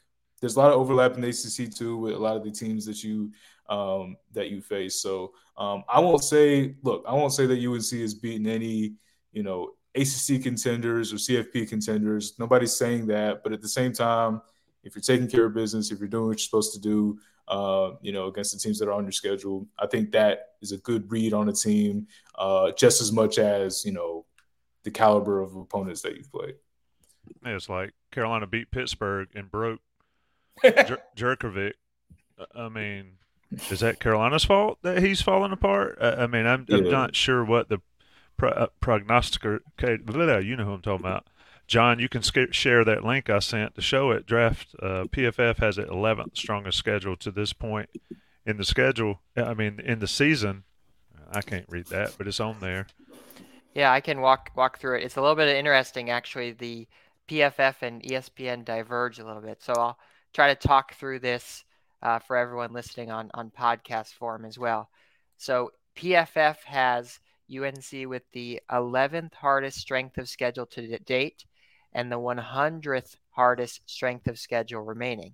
S3: there's a lot of overlap in the ACC too with a lot of the teams that you um, that you face. So um, I won't say, look, I won't say that UNC has beaten any, you know, ACC contenders or CFP contenders. Nobody's saying that, but at the same time, if you're taking care of business, if you're doing what you're supposed to do, uh, you know, against the teams that are on your schedule, I think that is a good read on a team, uh, just as much as you know the caliber of opponents that you've played.
S1: It's like Carolina beat Pittsburgh and broke Jer- Jurkovec. I mean, is that Carolina's fault that he's falling apart? I mean, I'm, yeah. I'm not sure what the pro- uh, prognosticator. You know who I'm talking about. John, you can sc- share that link I sent to show it. Draft uh, PFF has it 11th strongest schedule to this point in the schedule. I mean, in the season. I can't read that, but it's on there.
S4: Yeah, I can walk walk through it. It's a little bit interesting, actually. The PFF and ESPN diverge a little bit, so I'll try to talk through this uh, for everyone listening on on podcast form as well. So PFF has UNC with the 11th hardest strength of schedule to date and the 100th hardest strength of schedule remaining.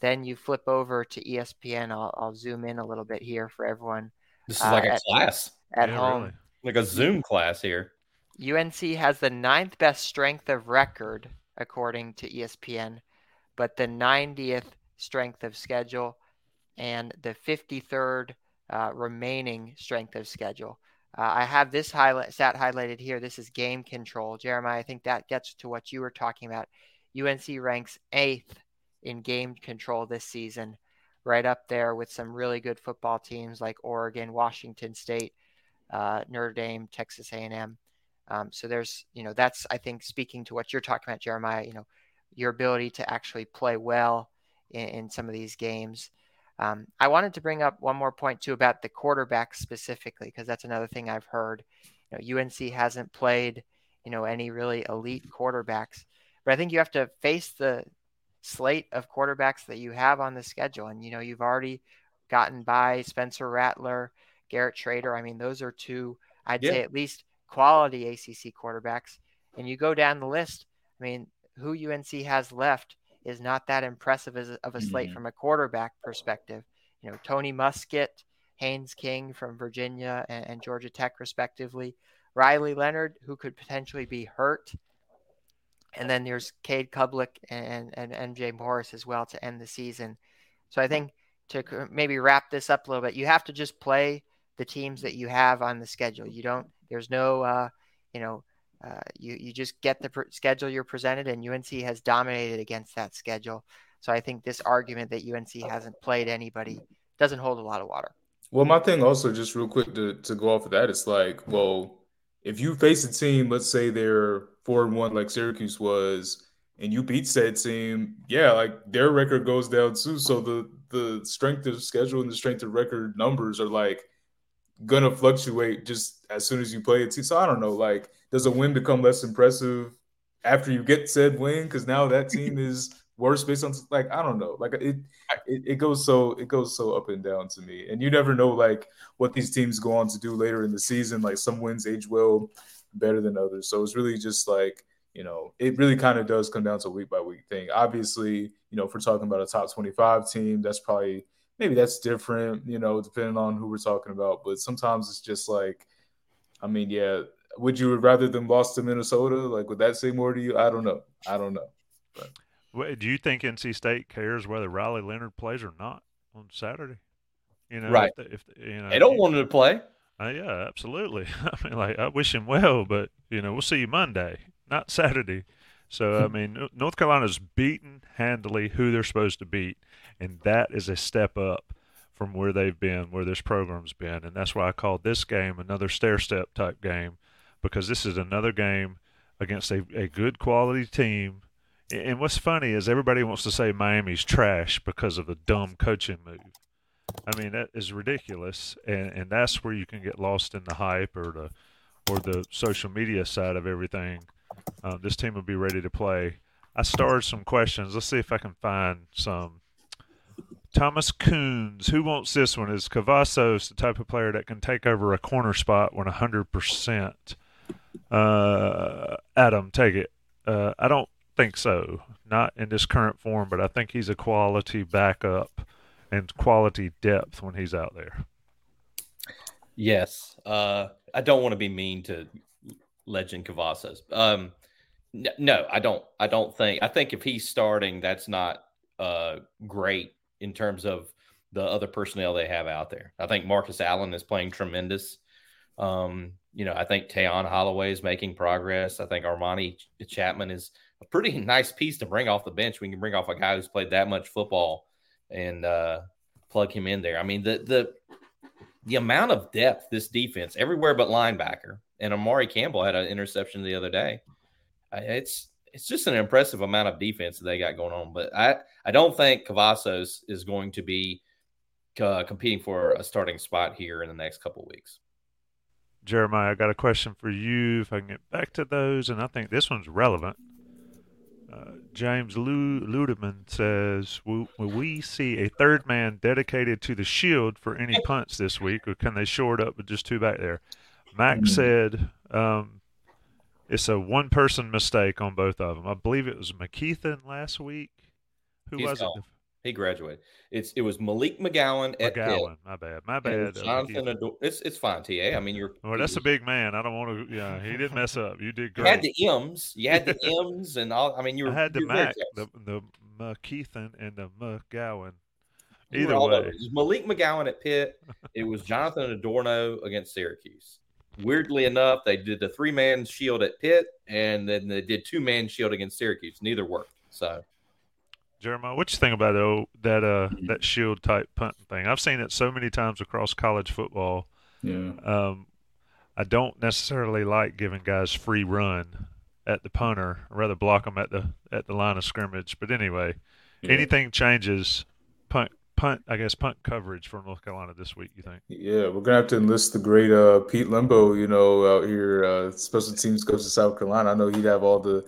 S4: Then you flip over to ESPN. I'll, I'll zoom in a little bit here for everyone.
S2: This is uh, like a at, class
S4: at yeah, home, really.
S2: like a Zoom class here.
S4: UNC has the ninth best strength of record according to ESPN, but the 90th strength of schedule and the 53rd uh, remaining strength of schedule. Uh, I have this highlight stat highlighted here. This is game control. Jeremiah, I think that gets to what you were talking about. UNC ranks eighth in game control this season, right up there with some really good football teams like Oregon, Washington State, uh, Notre Dame, Texas A&M. Um, so there's, you know, that's I think speaking to what you're talking about, Jeremiah. You know, your ability to actually play well in, in some of these games. Um, I wanted to bring up one more point too about the quarterback specifically, because that's another thing I've heard. You know, UNC hasn't played, you know, any really elite quarterbacks, but I think you have to face the slate of quarterbacks that you have on the schedule, and you know, you've already gotten by Spencer Rattler, Garrett Shrader. I mean, those are two, I'd yeah. say, at least quality ACC quarterbacks. And you go down the list. I mean, who UNC has left is not that impressive as a, of a slate mm-hmm. from a quarterback perspective. You know, Tony Muskett, Haynes King from Virginia and, and Georgia Tech, respectively. Riley Leonard, who could potentially be hurt. And then there's Cade Klubnik and, and, and MJ Morris as well to end the season. So I think to maybe wrap this up a little bit, you have to just play the teams that you have on the schedule. You don't, there's no, uh, you know, uh, you you just get the schedule you're presented, and UNC has dominated against that schedule. So I think this argument that UNC hasn't played anybody doesn't hold a lot of water.
S3: Well, my thing also, just real quick to to go off of that, it's like, well, if you face a team, let's say they're four and one, like Syracuse was, and you beat said team, yeah, like their record goes down too. So the the strength of schedule and the strength of record numbers are like gonna fluctuate just as soon as you play a team. So I don't know, like does a win become less impressive after you get said win? Because now that team is worse based on like I don't know. Like it, it it goes so it goes so up and down to me. And you never know like what these teams go on to do later in the season. Like some wins age well better than others. So it's really just like you know it really kind of does come down to a week by week thing. Obviously you know if we're talking about a top 25 team that's probably maybe that's different you know depending on who we're talking about but sometimes it's just like I mean yeah would you rather them lost to Minnesota? Like, would that say more to you? I don't know. I don't know. But.
S1: Well, do you think NC State cares whether Riley Leonard plays or not on Saturday?
S2: You know, right? If, if you know, they don't want him to play.
S1: Uh, yeah, absolutely. I mean, like I wish him well, but you know, we'll see you Monday, not Saturday. So I hmm. mean, North Carolina's beaten handily who they're supposed to beat, and that is a step up from where they've been, where this program's been, and that's why I called this game another stair step type game because this is another game against a, a good quality team. And what's funny is everybody wants to say Miami's trash because of the dumb coaching move. I mean that is ridiculous, and and that's where you can get lost in the hype or the or the social media side of everything. Uh, this team will be ready to play. I started some questions. Let's see if I can find some. Thomas Coons, who wants this one? Is Cavazos the type of player that can take over a corner spot when 100%? Uh, Adam, take it. Uh, I don't think so. Not in this current form, but I think he's a quality backup and quality depth when he's out there.
S2: Yes. Uh, I don't want to be mean to Legend Cavazos. Um, no, I don't. I don't think. I think if he's starting, that's not uh, great in terms of the other personnel they have out there. I think Marcus Allen is playing tremendous. Um, you know, I think Tayon Holloway is making progress. I think Armani Chatman is a pretty nice piece to bring off the bench. We can bring off a guy who's played that much football and uh, plug him in there. I mean, the the the amount of depth this defense everywhere but linebacker and Amari Campbell had an interception the other day. It's it's just an impressive amount of defense that they got going on. But I I don't think Cavazos is going to be uh, competing for a starting spot here in the next couple weeks.
S1: Jeremiah, I got a question for you. If I can get back to those, and I think this one's relevant. Uh, James Ludeman says, will, will, we see a third man dedicated to the shield for any punts this week, or can they short up with just two back there? Mack mm-hmm. said um, it's a one person mistake on both of them. I believe it was McKethan last week. Who He's was gone. it?
S2: He graduated. It's it was Malik McGowan at
S1: McGowan.
S2: Pitt.
S1: My bad. My bad.
S2: Uh, Jonathan Ador- it's it's fine, Ta. I mean, you're.
S1: Well, that's a big man. I don't want to. Yeah, he didn't mess up. You did great.
S2: You had the M's. You had the M's and all. I mean, you were.
S1: I had the Mac, the the McKethan, and the McGowan. Either way,
S2: it was Malik McGowan at Pitt. It was Jonathan Adorno against Syracuse. Weirdly enough, they did the three man shield at Pitt, and then they did two man shield against Syracuse. Neither worked. So
S1: Jeremiah, what you think about oh, that uh mm-hmm. that shield type punting thing? I've seen it so many times across college football.
S3: Yeah.
S1: Um, I don't necessarily like giving guys free run at the punter. I'd rather block them at the at the line of scrimmage. But anyway, yeah. anything changes punt punt I guess punt coverage for North Carolina this week. You think?
S3: Yeah, we're gonna have to enlist the great uh, Pete Lembo. You know, out here, uh, special teams goes to South Carolina. I know he'd have all the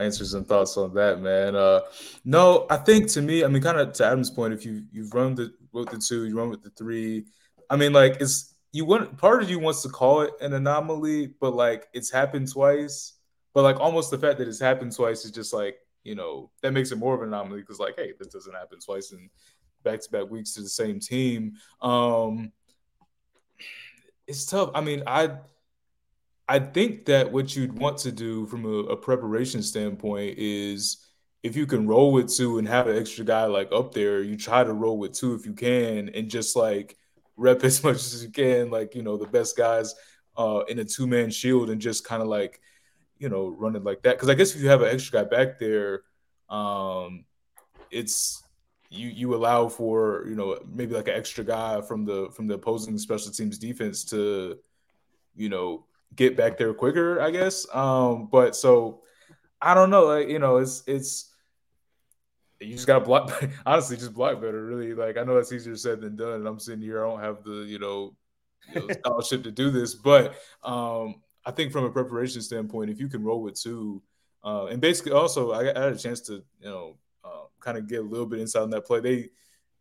S3: answers and thoughts on that, man. Uh, no, I think to me, I mean, kind of to Adam's point, if you you've run the with the two, you run with the three. I mean, like it's you want part of you wants to call it an anomaly, but like it's happened twice. But like almost the fact that it's happened twice is just like you know that makes it more of an anomaly because like hey, this doesn't happen twice in back to back weeks to the same team. Um, it's tough. I mean, I I think that what you'd want to do from a, a, preparation standpoint is if you can roll with two and have an extra guy like up there, you try to roll with two if you can and just like rep as much as you can, like, you know, the best guys uh, in a two man shield and just kind of like, you know, run it like that. Cause I guess if you have an extra guy back there, um, it's you you allow for, you know, maybe like an extra guy from the from the opposing special teams defense to, you know, get back there quicker, I guess. Um, but so I don't know, like you know, it's it's you just gotta block honestly just block better, really. Like I know that's easier said than done, and I'm sitting here, I don't have the, you know, you know scholarship to do this, but um I think from a preparation standpoint, if you can roll with two, uh, and basically also I, I, had a chance to, you know, uh, kind of get a little bit inside on that play. They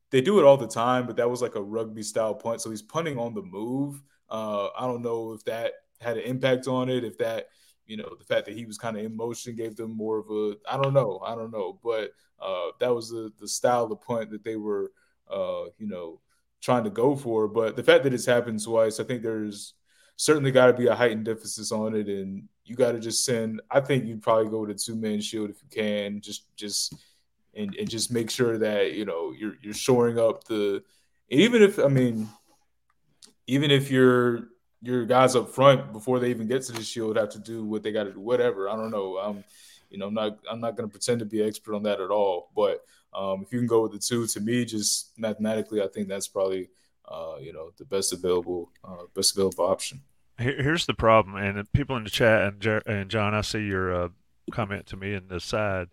S3: they do it all the time, but that was like a rugby style punt. So he's punting on the move. Uh, I don't know if that had an impact on it. If that, you know, the fact that he was kind of in motion gave them more of a, I don't know, I don't know, but uh, that was the the style of point that they were, uh, you know, trying to go for. But the fact that it's happened twice, I think there's certainly got to be a heightened emphasis on it, and you got to just send. I think you'd probably go with a two man shield if you can, just just and, and just make sure that you know you're you're shoring up the. Even if I mean, even if you're your guys up front before they even get to the shield have to do what they got to do. Whatever. I don't know. Um, you know, I'm not I'm not going to pretend to be an expert on that at all. But um, if you can go with the two, to me, just mathematically, I think that's probably uh, you know the best available uh, best available option.
S1: Here's the problem, and people in the chat and Jer- and John, I see your uh, comment to me in the side,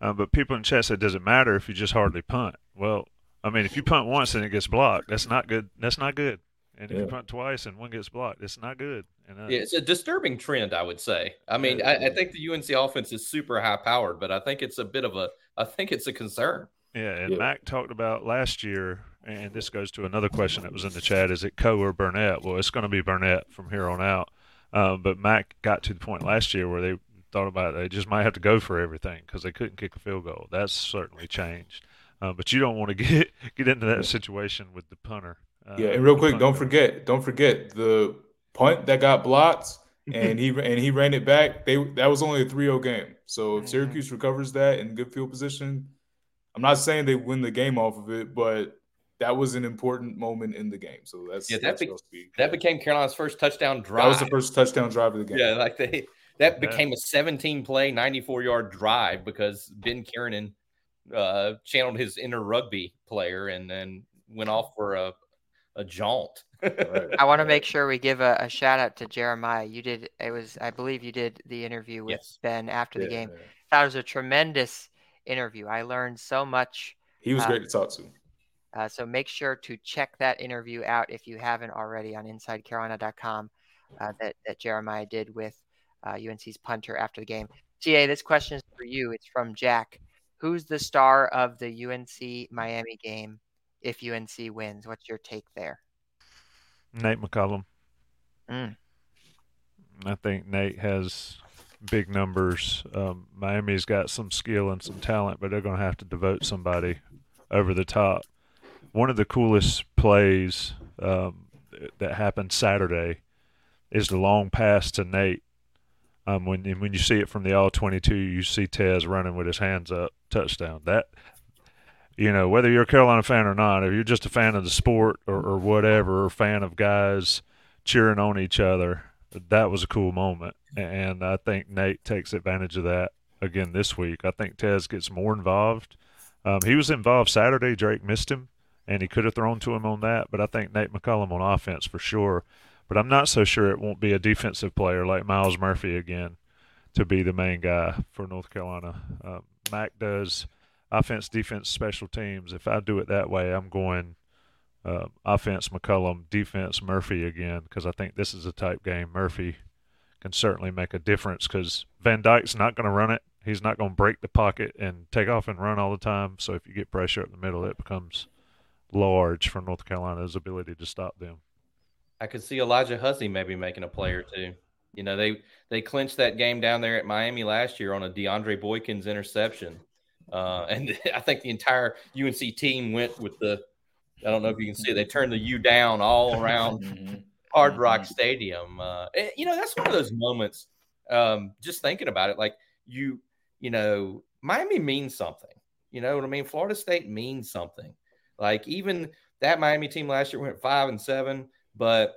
S1: um, but people in chat said, "Does it matter if you just hardly punt?" Well, I mean, if you punt once and it gets blocked, that's not good. That's not good. And if you punt twice and one gets blocked, it's not good. And uh,
S2: Yeah, it's a disturbing trend, I would say. I mean,
S1: Yeah.
S2: I, I think the UNC offense is super high powered, but I think it's a bit of a, I think it's a concern.
S1: Yeah, and
S3: Yeah.
S1: Mack talked about last year, and this goes to another question that was in the chat: Is it Coe or Burnette? Well, it's going to be Burnette from here on out. Um, but Mack got to the point last year where they thought about it, they just might have to go for everything because they couldn't kick a field goal. That's certainly changed. Uh, but you don't want to get get into that situation with the punter. Uh,
S3: Yeah, and real quick, don't forget, don't forget the punt that got blocked and he and he ran it back. They that was only a 3-0 game. So if Syracuse recovers that in good field position, I'm not saying they win the game off of it, but that was an important moment in the game. So that's
S2: Yeah, that,
S3: that's
S2: be,
S3: be.
S2: that became Carolina's first touchdown drive.
S3: That was the first touchdown drive of the game.
S2: Yeah, like they that
S1: Yeah.
S2: became a 17 play, 94 yard drive because Ben Kiernan uh, channeled his inner rugby player and then went off for a a jaunt.
S4: I want to make sure we give a, a shout out to Jeremiah. You did it was I believe you did the interview with
S2: Yes.
S4: Ben after the game.
S3: yeah.
S4: That was a tremendous interview. I learned so much.
S3: He was
S4: Uh,
S3: great to talk to.
S4: Uh, so make sure to check that interview out if you haven't already on InsideCarolina.com uh, that that Jeremiah did with uh, UNC's punter after the game. GA, this question is for you. It's from Jack. Who's the star of the UNC Miami game if UNC wins? What's your take there?
S1: Nate McCollum.
S4: Mm.
S1: I think Nate has big numbers. Um, Miami's got some skill and some talent, but they're going to have to devote somebody over the top. One of the coolest plays um, that happened Saturday is the long pass to Nate. Um, when and when you see it from the all twenty-two, you see Tez running with his hands up, touchdown. That you know, whether you're a Carolina fan or not, if you're just a fan of the sport or, or whatever, or fan of guys cheering on each other, that was a cool moment. And I think Nate takes advantage of that again this week. I think Tez gets more involved. Um, he was involved Saturday. Drake missed him, and he could have thrown to him on that. But I think Nate McCollum on offense for sure. But I'm not so sure it won't be a defensive player like Myles Murphy again to be the main guy for North Carolina. Uh, Mack does offense, defense, special teams. If I do it that way, I'm going uh, offense McCollum, defense Murphy again because I think this is a type game. Murphy can certainly make a difference because Van Dyke's not going to run it. He's not going to break the pocket and take off and run all the time. So if you get pressure up the middle, it becomes large for North Carolina's ability to stop them.
S2: I could see Alijah Huzzie maybe making a play or two. You know, they they clinched that game down there at Miami last year on a DeAndre Boykins interception. Uh, and I think the entire UNC team went with the I don't know if you can see it, they turned the U down all around Hard Rock Stadium. Uh, and, you know, that's one of those moments. Um, just thinking about it, like you, you know, Miami means something. You know what I mean? Florida State means something. Like even that Miami team last year went five and seven, but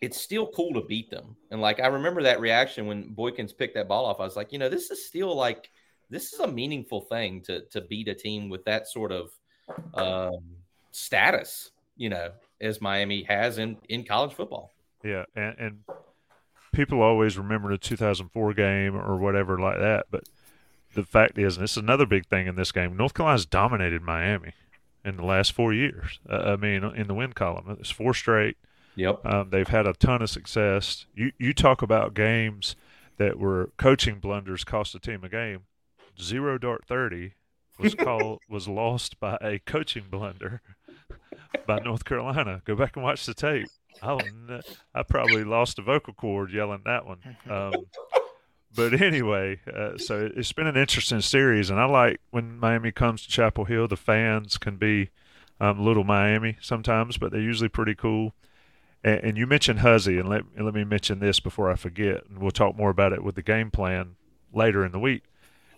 S2: it's still cool to beat them. And like I remember that reaction when Boykins picked that ball off. I was like, you know, this is still like this is a meaningful thing to to beat a team with that sort of um, status. You know, as Miami has in in college football.
S1: Yeah, and, and people always remember the 2004 game or whatever like that, but the fact is, and this is another big thing in this game, North Carolina's dominated Miami in the last four years. Uh, I mean, in the win column, it's four straight.
S2: Yep.
S1: Um, they've had a ton of success. You you talk about games that were coaching blunders cost a team a game. Zero dart thirty was called was lost by a coaching blunder by North Carolina. Go back and watch the tape. I I probably lost a vocal cord yelling that one. Um, but anyway, uh, so it's been an interesting series, and I like when Miami comes to Chapel Hill. The fans can be um, little Miami sometimes, but they're usually pretty cool. And, and you mentioned Huzzie, and let, and let me mention this before I forget, and we'll talk more about it with the game plan later in the week.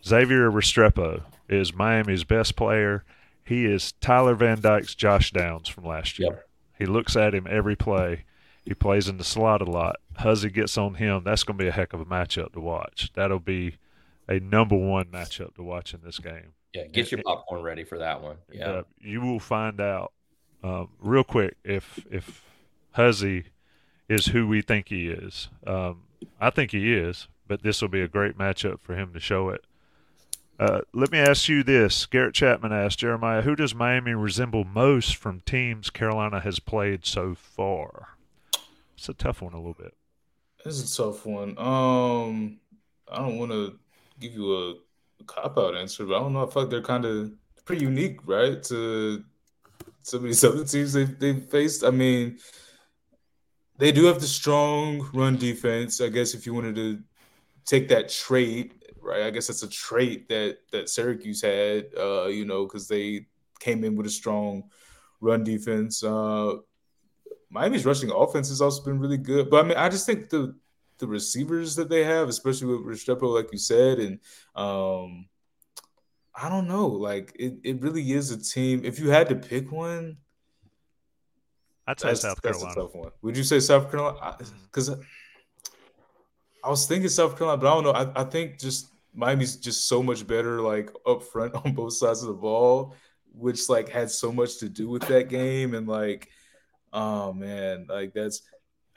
S1: Xavier Restrepo is Miami's best player. He is Tyler Van Dyke's Josh Downs from last year.
S2: Yep.
S1: He looks at him every play. He plays in the slot a lot. Huzzie gets on him. That's going to be a heck of a matchup to watch. That'll be a number one matchup to watch in this game.
S2: Yeah, get your popcorn ready for that one. Yeah,
S1: Uh, you will find out um, real quick if if Huzzie is who we think he is. Um, I think he is, but this will be a great matchup for him to show it. Uh, let me ask you this. Garrett Chapman asked Jeremiah, who does Miami resemble most from teams Carolina has played so far? It's a tough one a little bit.
S3: Is a tough one. Um, I don't want to give you a, a cop out answer, but I don't know. I feel like they're kind of pretty unique, right? To some of these other teams they've, they've faced. I mean, they do have the strong run defense. I guess if you wanted to take that trait, right? I guess that's a trait that that Syracuse had, uh, you know, because they came in with a strong run defense. Uh, Miami's rushing offense has also been really good, but I mean, I just think the the receivers that they have, especially with Restrepo, like you said, and um, I don't know, like it, it really is a team. If you had to pick one,
S1: I'd say South Carolina.
S3: That's a tough one. Would you say South Carolina? Because I, I was thinking South Carolina, but I don't know. I, I think just Miami's just so much better, like up front on both sides of the ball, which like had so much to do with that game. And like, oh man, like that's.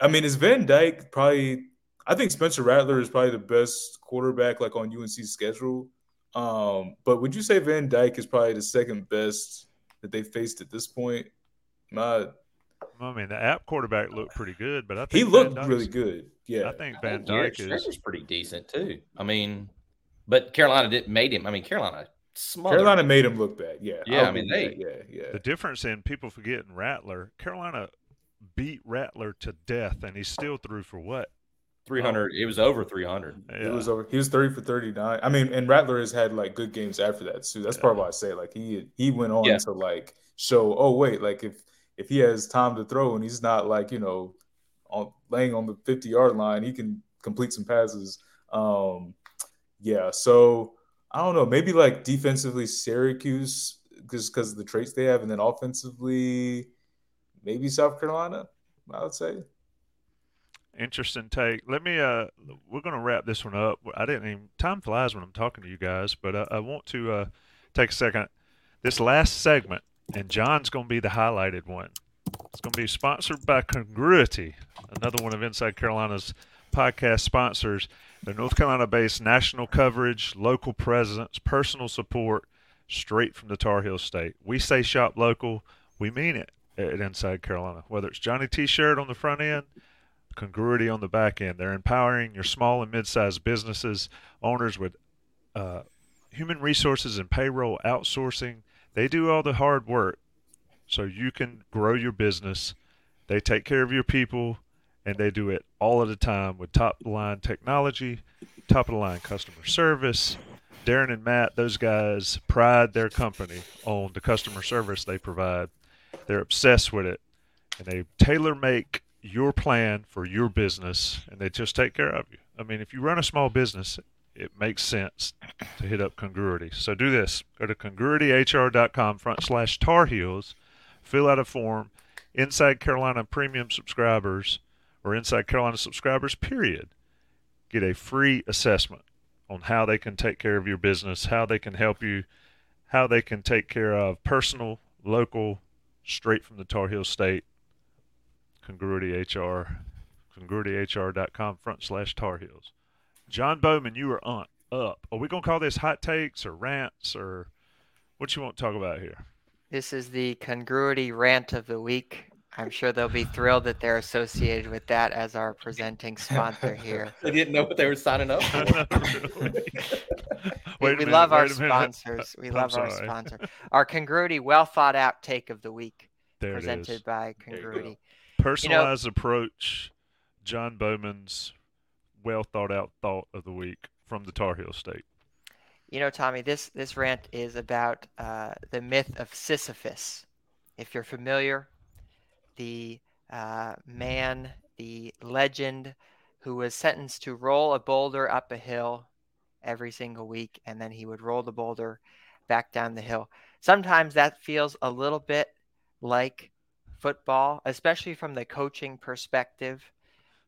S3: I mean, is Van Dyke probably? I think Spencer Rattler is probably the best quarterback like on UNC's schedule. Um, but would you say Van Dyke is probably the second best that they faced at this point? Not
S1: I mean, the app quarterback looked pretty good, but I think
S3: he looked really good. Yeah,
S1: I think Van Dyke is
S2: is pretty decent too. I mean, but Carolina didn't made him. I mean, Carolina smothered.
S3: Carolina made him look bad. Yeah,
S2: Yeah,
S3: I'll
S2: I mean, they-
S3: yeah, yeah.
S1: The difference in people forgetting Rattler, Carolina beat Rattler to death, and he still threw for what?
S2: Three hundred. It was over three hundred.
S3: It was over. He was thirty for thirty nine. I mean, and Rattler has had like good games after that too. That's probably why I say like he he went on
S2: Yeah.
S3: to like show. Oh wait, like if if he has time to throw and he's not like you know on laying on the fifty yard line, he can complete some passes. Um, yeah. So I don't know. Maybe like defensively, Syracuse just because of the traits they have, and then offensively, maybe South Carolina. I would say.
S1: Interesting take. Let me. Uh, we're going to wrap this one up. I didn't even. Time flies when I'm talking to you guys, but I, I want to uh, take a second. This last segment, and John's going to be the highlighted one. It's going to be sponsored by Congruity, another one of Inside Carolina's podcast sponsors. They're North Carolina-based national coverage, local presence, personal support, straight from the Tar Heel State. We say shop local. We mean it at Inside Carolina. Whether it's Johnny T-shirt on the front end congruity on the back end. They're empowering your small and mid-sized businesses, owners with uh, human resources and payroll outsourcing. They do all the hard work so you can grow your business. They take care of your people, and they do it all at a time with top-line technology, top-of-the-line customer service. Darren and Matt, those guys pride their company on the customer service they provide. They're obsessed with it, and they tailor make your plan for your business and they just take care of you. I mean, if you run a small business, it makes sense to hit up Congruity. So do this. Go to congruityhr.com front slash Tar Heels, fill out a form. Inside Carolina premium subscribers or Inside Carolina subscribers, period, get a free assessment on how they can take care of your business, how they can help you, how they can take care of personal, local, straight from the Tar Heel State Congruity HR, congruityhr.com front slash Tar Heels. John Bauman, you are on up. Are we gonna call this hot takes or rants or what you want to talk about here?
S4: This is the congruity rant of the week. I'm sure they'll be thrilled that they're associated with that as our presenting sponsor here.
S2: They didn't know what they were signing up for.
S4: We,
S1: Wait
S4: we
S1: minute,
S4: love our
S1: wait
S4: sponsors. We
S1: I'm
S4: love our sponsor. Our congruity, well thought out take of the week,
S1: There
S4: presented by
S2: you go.
S4: congruity.
S1: Personalized approach, John Bauman's well thought out thought of the week from the Tar Heel State.
S4: You know, Tommy, this this rant is about uh, the myth of Sisyphus. If you're familiar, the uh, man, the legend, who was sentenced to roll a boulder up a hill every single week, and then he would roll the boulder back down the hill. Sometimes that feels a little bit like football, especially from the coaching perspective.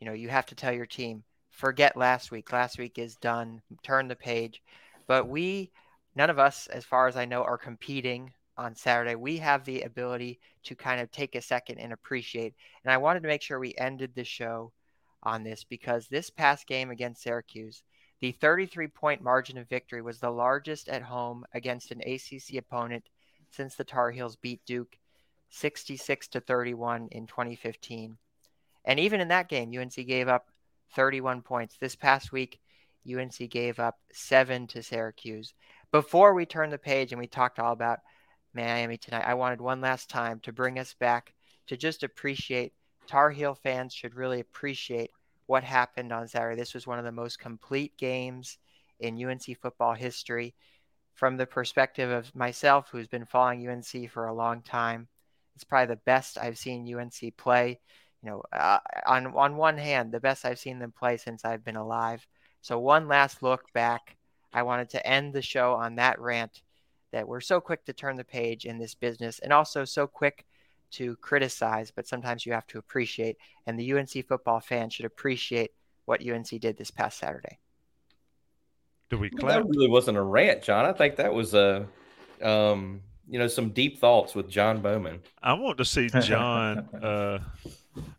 S4: You know, you have to tell your team, forget last week. Last week is done. Turn the page. But we, none of us, as far as I know, are competing on Saturday. We have the ability to kind of take a second and appreciate. And I wanted to make sure we ended the show on this because this past game against Syracuse, The 33 point margin of victory was the largest at home against an ACC opponent since the Tar Heels beat Duke 66 to 31 in 2015. And even in that game, UNC gave up 31 points. This past week, UNC gave up seven to Syracuse. Before we turn the page and we talked all about Miami tonight, I wanted one last time to bring us back to just appreciate Tar Heel fans should really appreciate what happened on Saturday. This was one of the most complete games in UNC football history. From the perspective of myself, who's been following UNC for a long time, it's probably the best I've seen UNC play. You know, uh, on on one hand, the best I've seen them play since I've been alive. So one last look back. I wanted to end the show on that rant that we're so quick to turn the page in this business, and also so quick to criticize, but sometimes you have to appreciate. And the UNC football fan should appreciate what UNC did this past Saturday.
S1: Do we
S2: clap? That really wasn't a rant, John. I think that was a, um, you know, some deep thoughts with John Bauman.
S1: I want to see John. uh,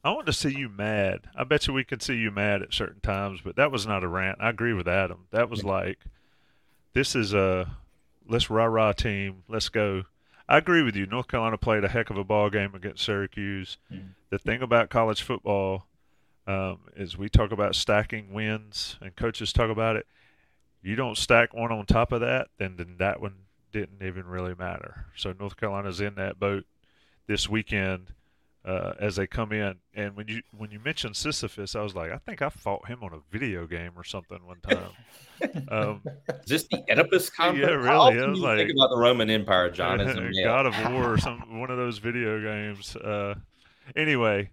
S1: I want to see you mad. I bet you we can see you mad at certain times, but that was not a rant. I agree with Adam. That was like, this is a let's rah rah team. Let's go. I agree with you. North Carolina played a heck of a ball game against Syracuse. Mm-hmm. The thing about college football um, is we talk about stacking wins, and coaches talk about it. You don't stack one on top of that, then then that one didn't even really matter. So North Carolina's in that boat this weekend uh, as they come in. And when you when you mentioned Sisyphus, I was like, I think I fought him on a video game or something one time. um,
S2: Is this the Oedipus complex?
S1: Yeah, really. I was like,
S2: think about the Roman Empire, John. As a
S1: God of War or some one of those video games. Uh, anyway,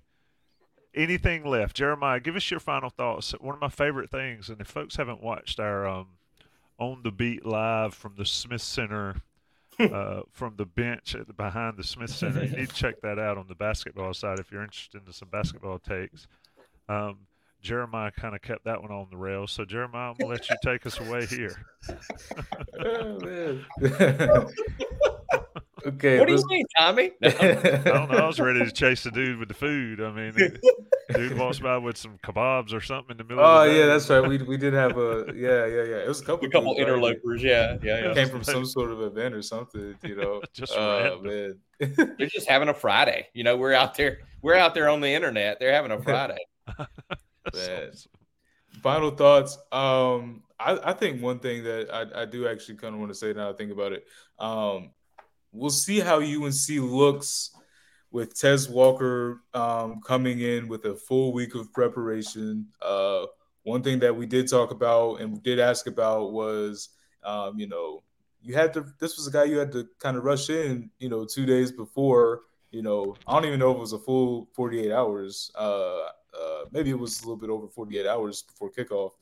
S1: anything left? Jeremiah, give us your final thoughts. One of my favorite things, and if folks haven't watched our um, on the beat live from the Smith Center uh, from the bench at the, behind the Smith Center. You need to check that out on the basketball side if you're interested in some basketball takes. Um, Jeremiah kind of kept that one on the rails. So Jeremiah, I'm gonna let you take us away here.
S3: oh, man. okay.
S2: What do you mean, Tommy?
S1: No. I don't know. I was ready to chase the dude with the food. I mean, dude walks by with some kebabs or something in the middle.
S3: Oh
S1: the
S3: yeah, that's right. We we did have a yeah yeah yeah. It was a couple
S2: a couple
S3: dudes,
S2: interlopers. Right? Yeah yeah yeah.
S3: Came from some sort of event or something. You know,
S1: just
S3: uh, man.
S2: They're just having a Friday. You know, we're out there. We're out there on the internet. They're having a Friday.
S3: man. Final thoughts. Um, I, I think one thing that I, I do actually kind of want to say now I think about it. Um, we'll see how UNC looks with Tez Walker um, coming in with a full week of preparation. Uh, one thing that we did talk about and did ask about was, um, you know, you had to. This was a guy you had to kind of rush in, you know, two days before. You know, I don't even know if it was a full 48 hours. Uh, uh, maybe it was a little bit over 48 hours before kickoff.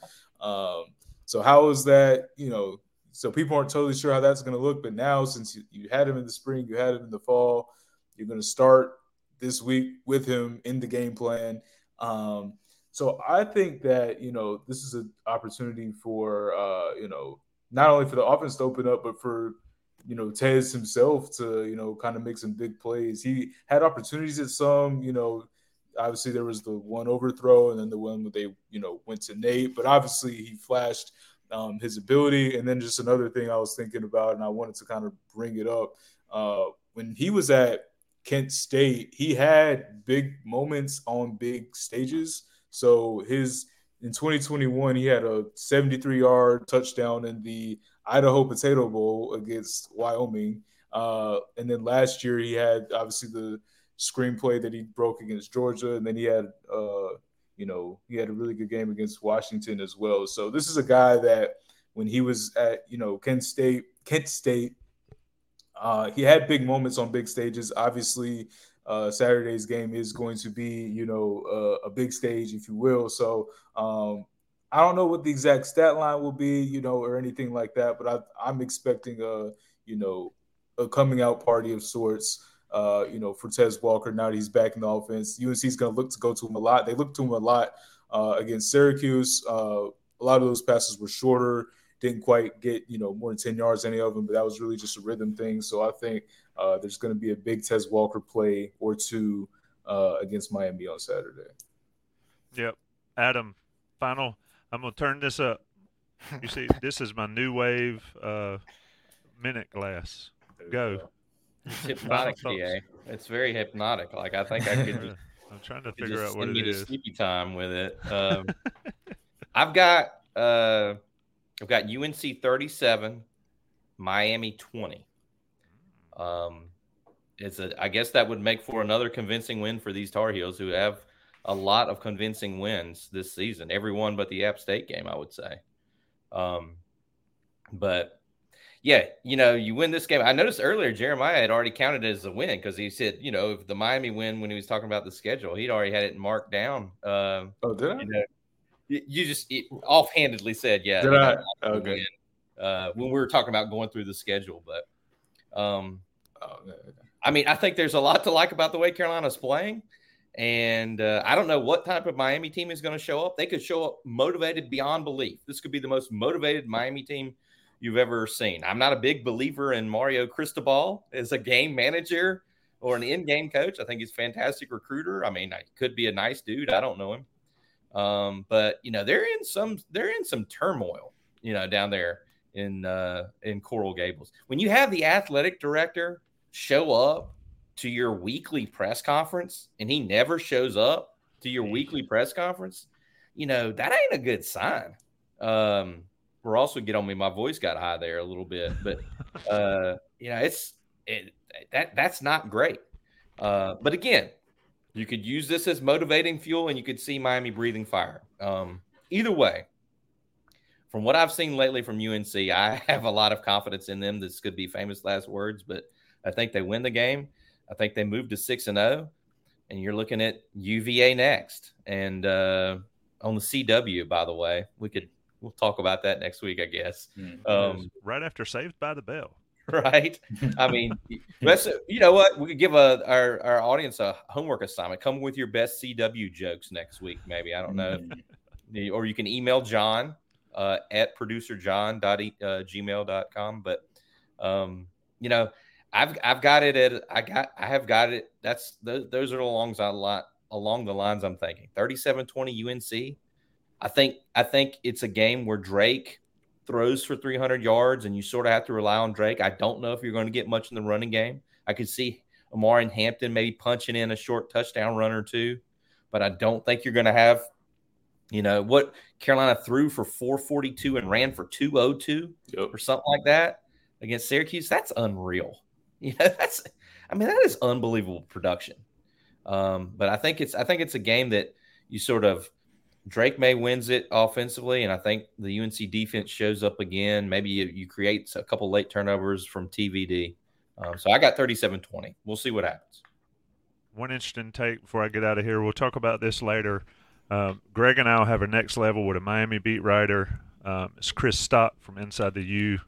S3: Um, so how is that? You know, so people aren't totally sure how that's going to look. But now, since you, you had him in the spring, you had him in the fall, you're going to start this week with him in the game plan. Um, so I think that you know this is an opportunity for uh, you know not only for the offense to open up, but for you know Tez himself to you know kind of make some big plays. He had opportunities at some you know obviously there was the one overthrow and then the one where they you know went to Nate, but obviously he flashed um, his ability. And then just another thing I was thinking about, and I wanted to kind of bring it up uh, when he was at Kent State, he had big moments on big stages. So his in 2021, he had a 73 yard touchdown in the Idaho Potato Bowl against Wyoming. Uh, and then last year, he had obviously the screenplay that he broke against Georgia, and then he had, uh, you know, he had a really good game against Washington as well. So this is a guy that when he was at, you know, Kent State, Kent State, uh, he had big moments on big stages. Obviously, uh, Saturday's game is going to be, you know, uh, a big stage, if you will. So um, I don't know what the exact stat line will be, you know, or anything like that. But I, I'm expecting a, you know, a coming out party of sorts uh, you know, for Tez Walker now that he's back in the offense. UNC is going to look to go to him a lot. They look to him a lot uh, against Syracuse. Uh, a lot of those passes were shorter, didn't quite get, you know, more than 10 yards, any of them, but that was really just a rhythm thing. So I think uh, there's going to be a big Tez Walker play or two uh, against Miami on Saturday.
S1: Yep. Adam, final. I'm going to turn this up. You see, this is my new wave uh, minute glass. Go.
S2: It's hypnotic, PA. It's very hypnotic. Like I think I could.
S1: I'm trying to figure out what it
S2: me. To sleepy time with it. Um, I've got uh, I've got UNC 37, Miami 20. Um, it's a. I guess that would make for another convincing win for these Tar Heels, who have a lot of convincing wins this season. Everyone but the App State game, I would say. Um, but yeah, you know, you win this game. I noticed earlier Jeremiah had already counted it as a win because he said, you know, if the Miami win when he was talking about the schedule, he'd already had it marked down. Um,
S3: oh, did I?
S2: You, know, you just offhandedly said, yeah.
S3: Did I? Okay.
S2: Uh, when we were talking about going through the schedule, but um,
S3: oh.
S2: I mean, I think there's a lot to like about the way Carolina's playing. And uh, I don't know what type of Miami team is going to show up. They could show up motivated beyond belief. This could be the most motivated Miami team you've ever seen. I'm not a big believer in Mario Cristobal as a game manager or an in-game coach. I think he's a fantastic recruiter. I mean, he could be a nice dude. I don't know him, um, but you know, they're in some they're in some turmoil. You know, down there in uh, in Coral Gables. When you have the athletic director show up to your weekly press conference and he never shows up to your weekly press conference, you know, that ain't a good sign. Um, we're also get on me, my voice got high there a little bit, but uh, you know, it's it, that that's not great. Uh, but again, you could use this as motivating fuel and you could see Miami breathing fire. Um, either way, from what I've seen lately from UNC, I have a lot of confidence in them. This could be famous last words, but I think they win the game. I think they move to six and zero, and you're looking at UVA next, and uh, on the CW. By the way, we could we'll talk about that next week, I guess.
S1: Mm, um, right after Saved by the Bell,
S2: right? I mean, that's you know what we could give a, our our audience a homework assignment. Come with your best CW jokes next week, maybe. I don't know, mm. or you can email John uh, at producerjohn.gmail.com. But um, you know I've I've got it at I got I have got it. That's those, those are along a lot along the lines I'm thinking. 37-20 UNC. I think I think it's a game where Drake throws for 300 yards and you sort of have to rely on Drake. I don't know if you're going to get much in the running game. I could see Omarion Hampton maybe punching in a short touchdown run or two, but I don't think you're going to have you know what Carolina threw for 442 and ran for 202 yep. or something like that against Syracuse. That's unreal. You know, that's I mean, that is unbelievable production. Um, but I think it's I think it's a game that you sort of Drake Maye wins it offensively, and I think the UNC defense shows up again. Maybe you, you create a couple late turnovers from TVD. Um, so I got 37 20. We'll see what happens.
S1: One interesting take before I get out of here. We'll talk about this later. Um, Greg and I will have a next level with a Miami beat writer. Um, it's Chris Stock from Inside the U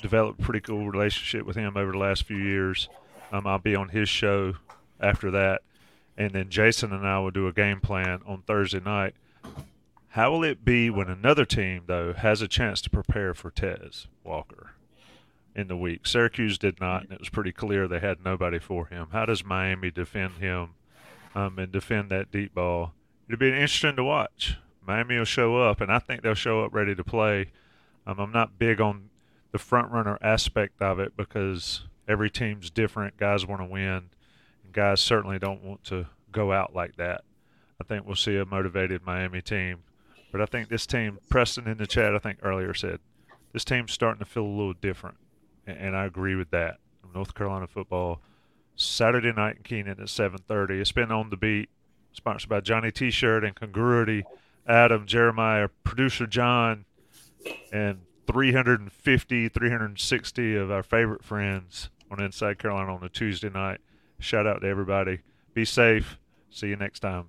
S1: developed a pretty cool relationship with him over the last few years. Um, I'll be on his show after that, and then Jason and I will do a game plan on Thursday night. How will it be when another team though has a chance to prepare for Tez Walker in the week? Syracuse did not, and it was pretty clear they had nobody for him. How does Miami defend him um, and defend that deep ball? It'll be interesting to watch. Miami will show up, and I think they'll show up ready to play. Um, I'm not big on the front runner aspect of it because every team's different. Guys want to win, and guys certainly don't want to go out like that. I think we'll see a motivated Miami team, but I think this team, Preston in the chat, I think earlier said, this team's starting to feel a little different, and I agree with that. North Carolina football, Saturday night in Kenan at 7:30. It's been on the beat, sponsored by Johnny T-shirt and Congruity, Adam, Jeremiah, producer John, and 350, 360 of our favorite friends on Inside Carolina on a Tuesday night. Shout out to everybody. Be safe. See you next time.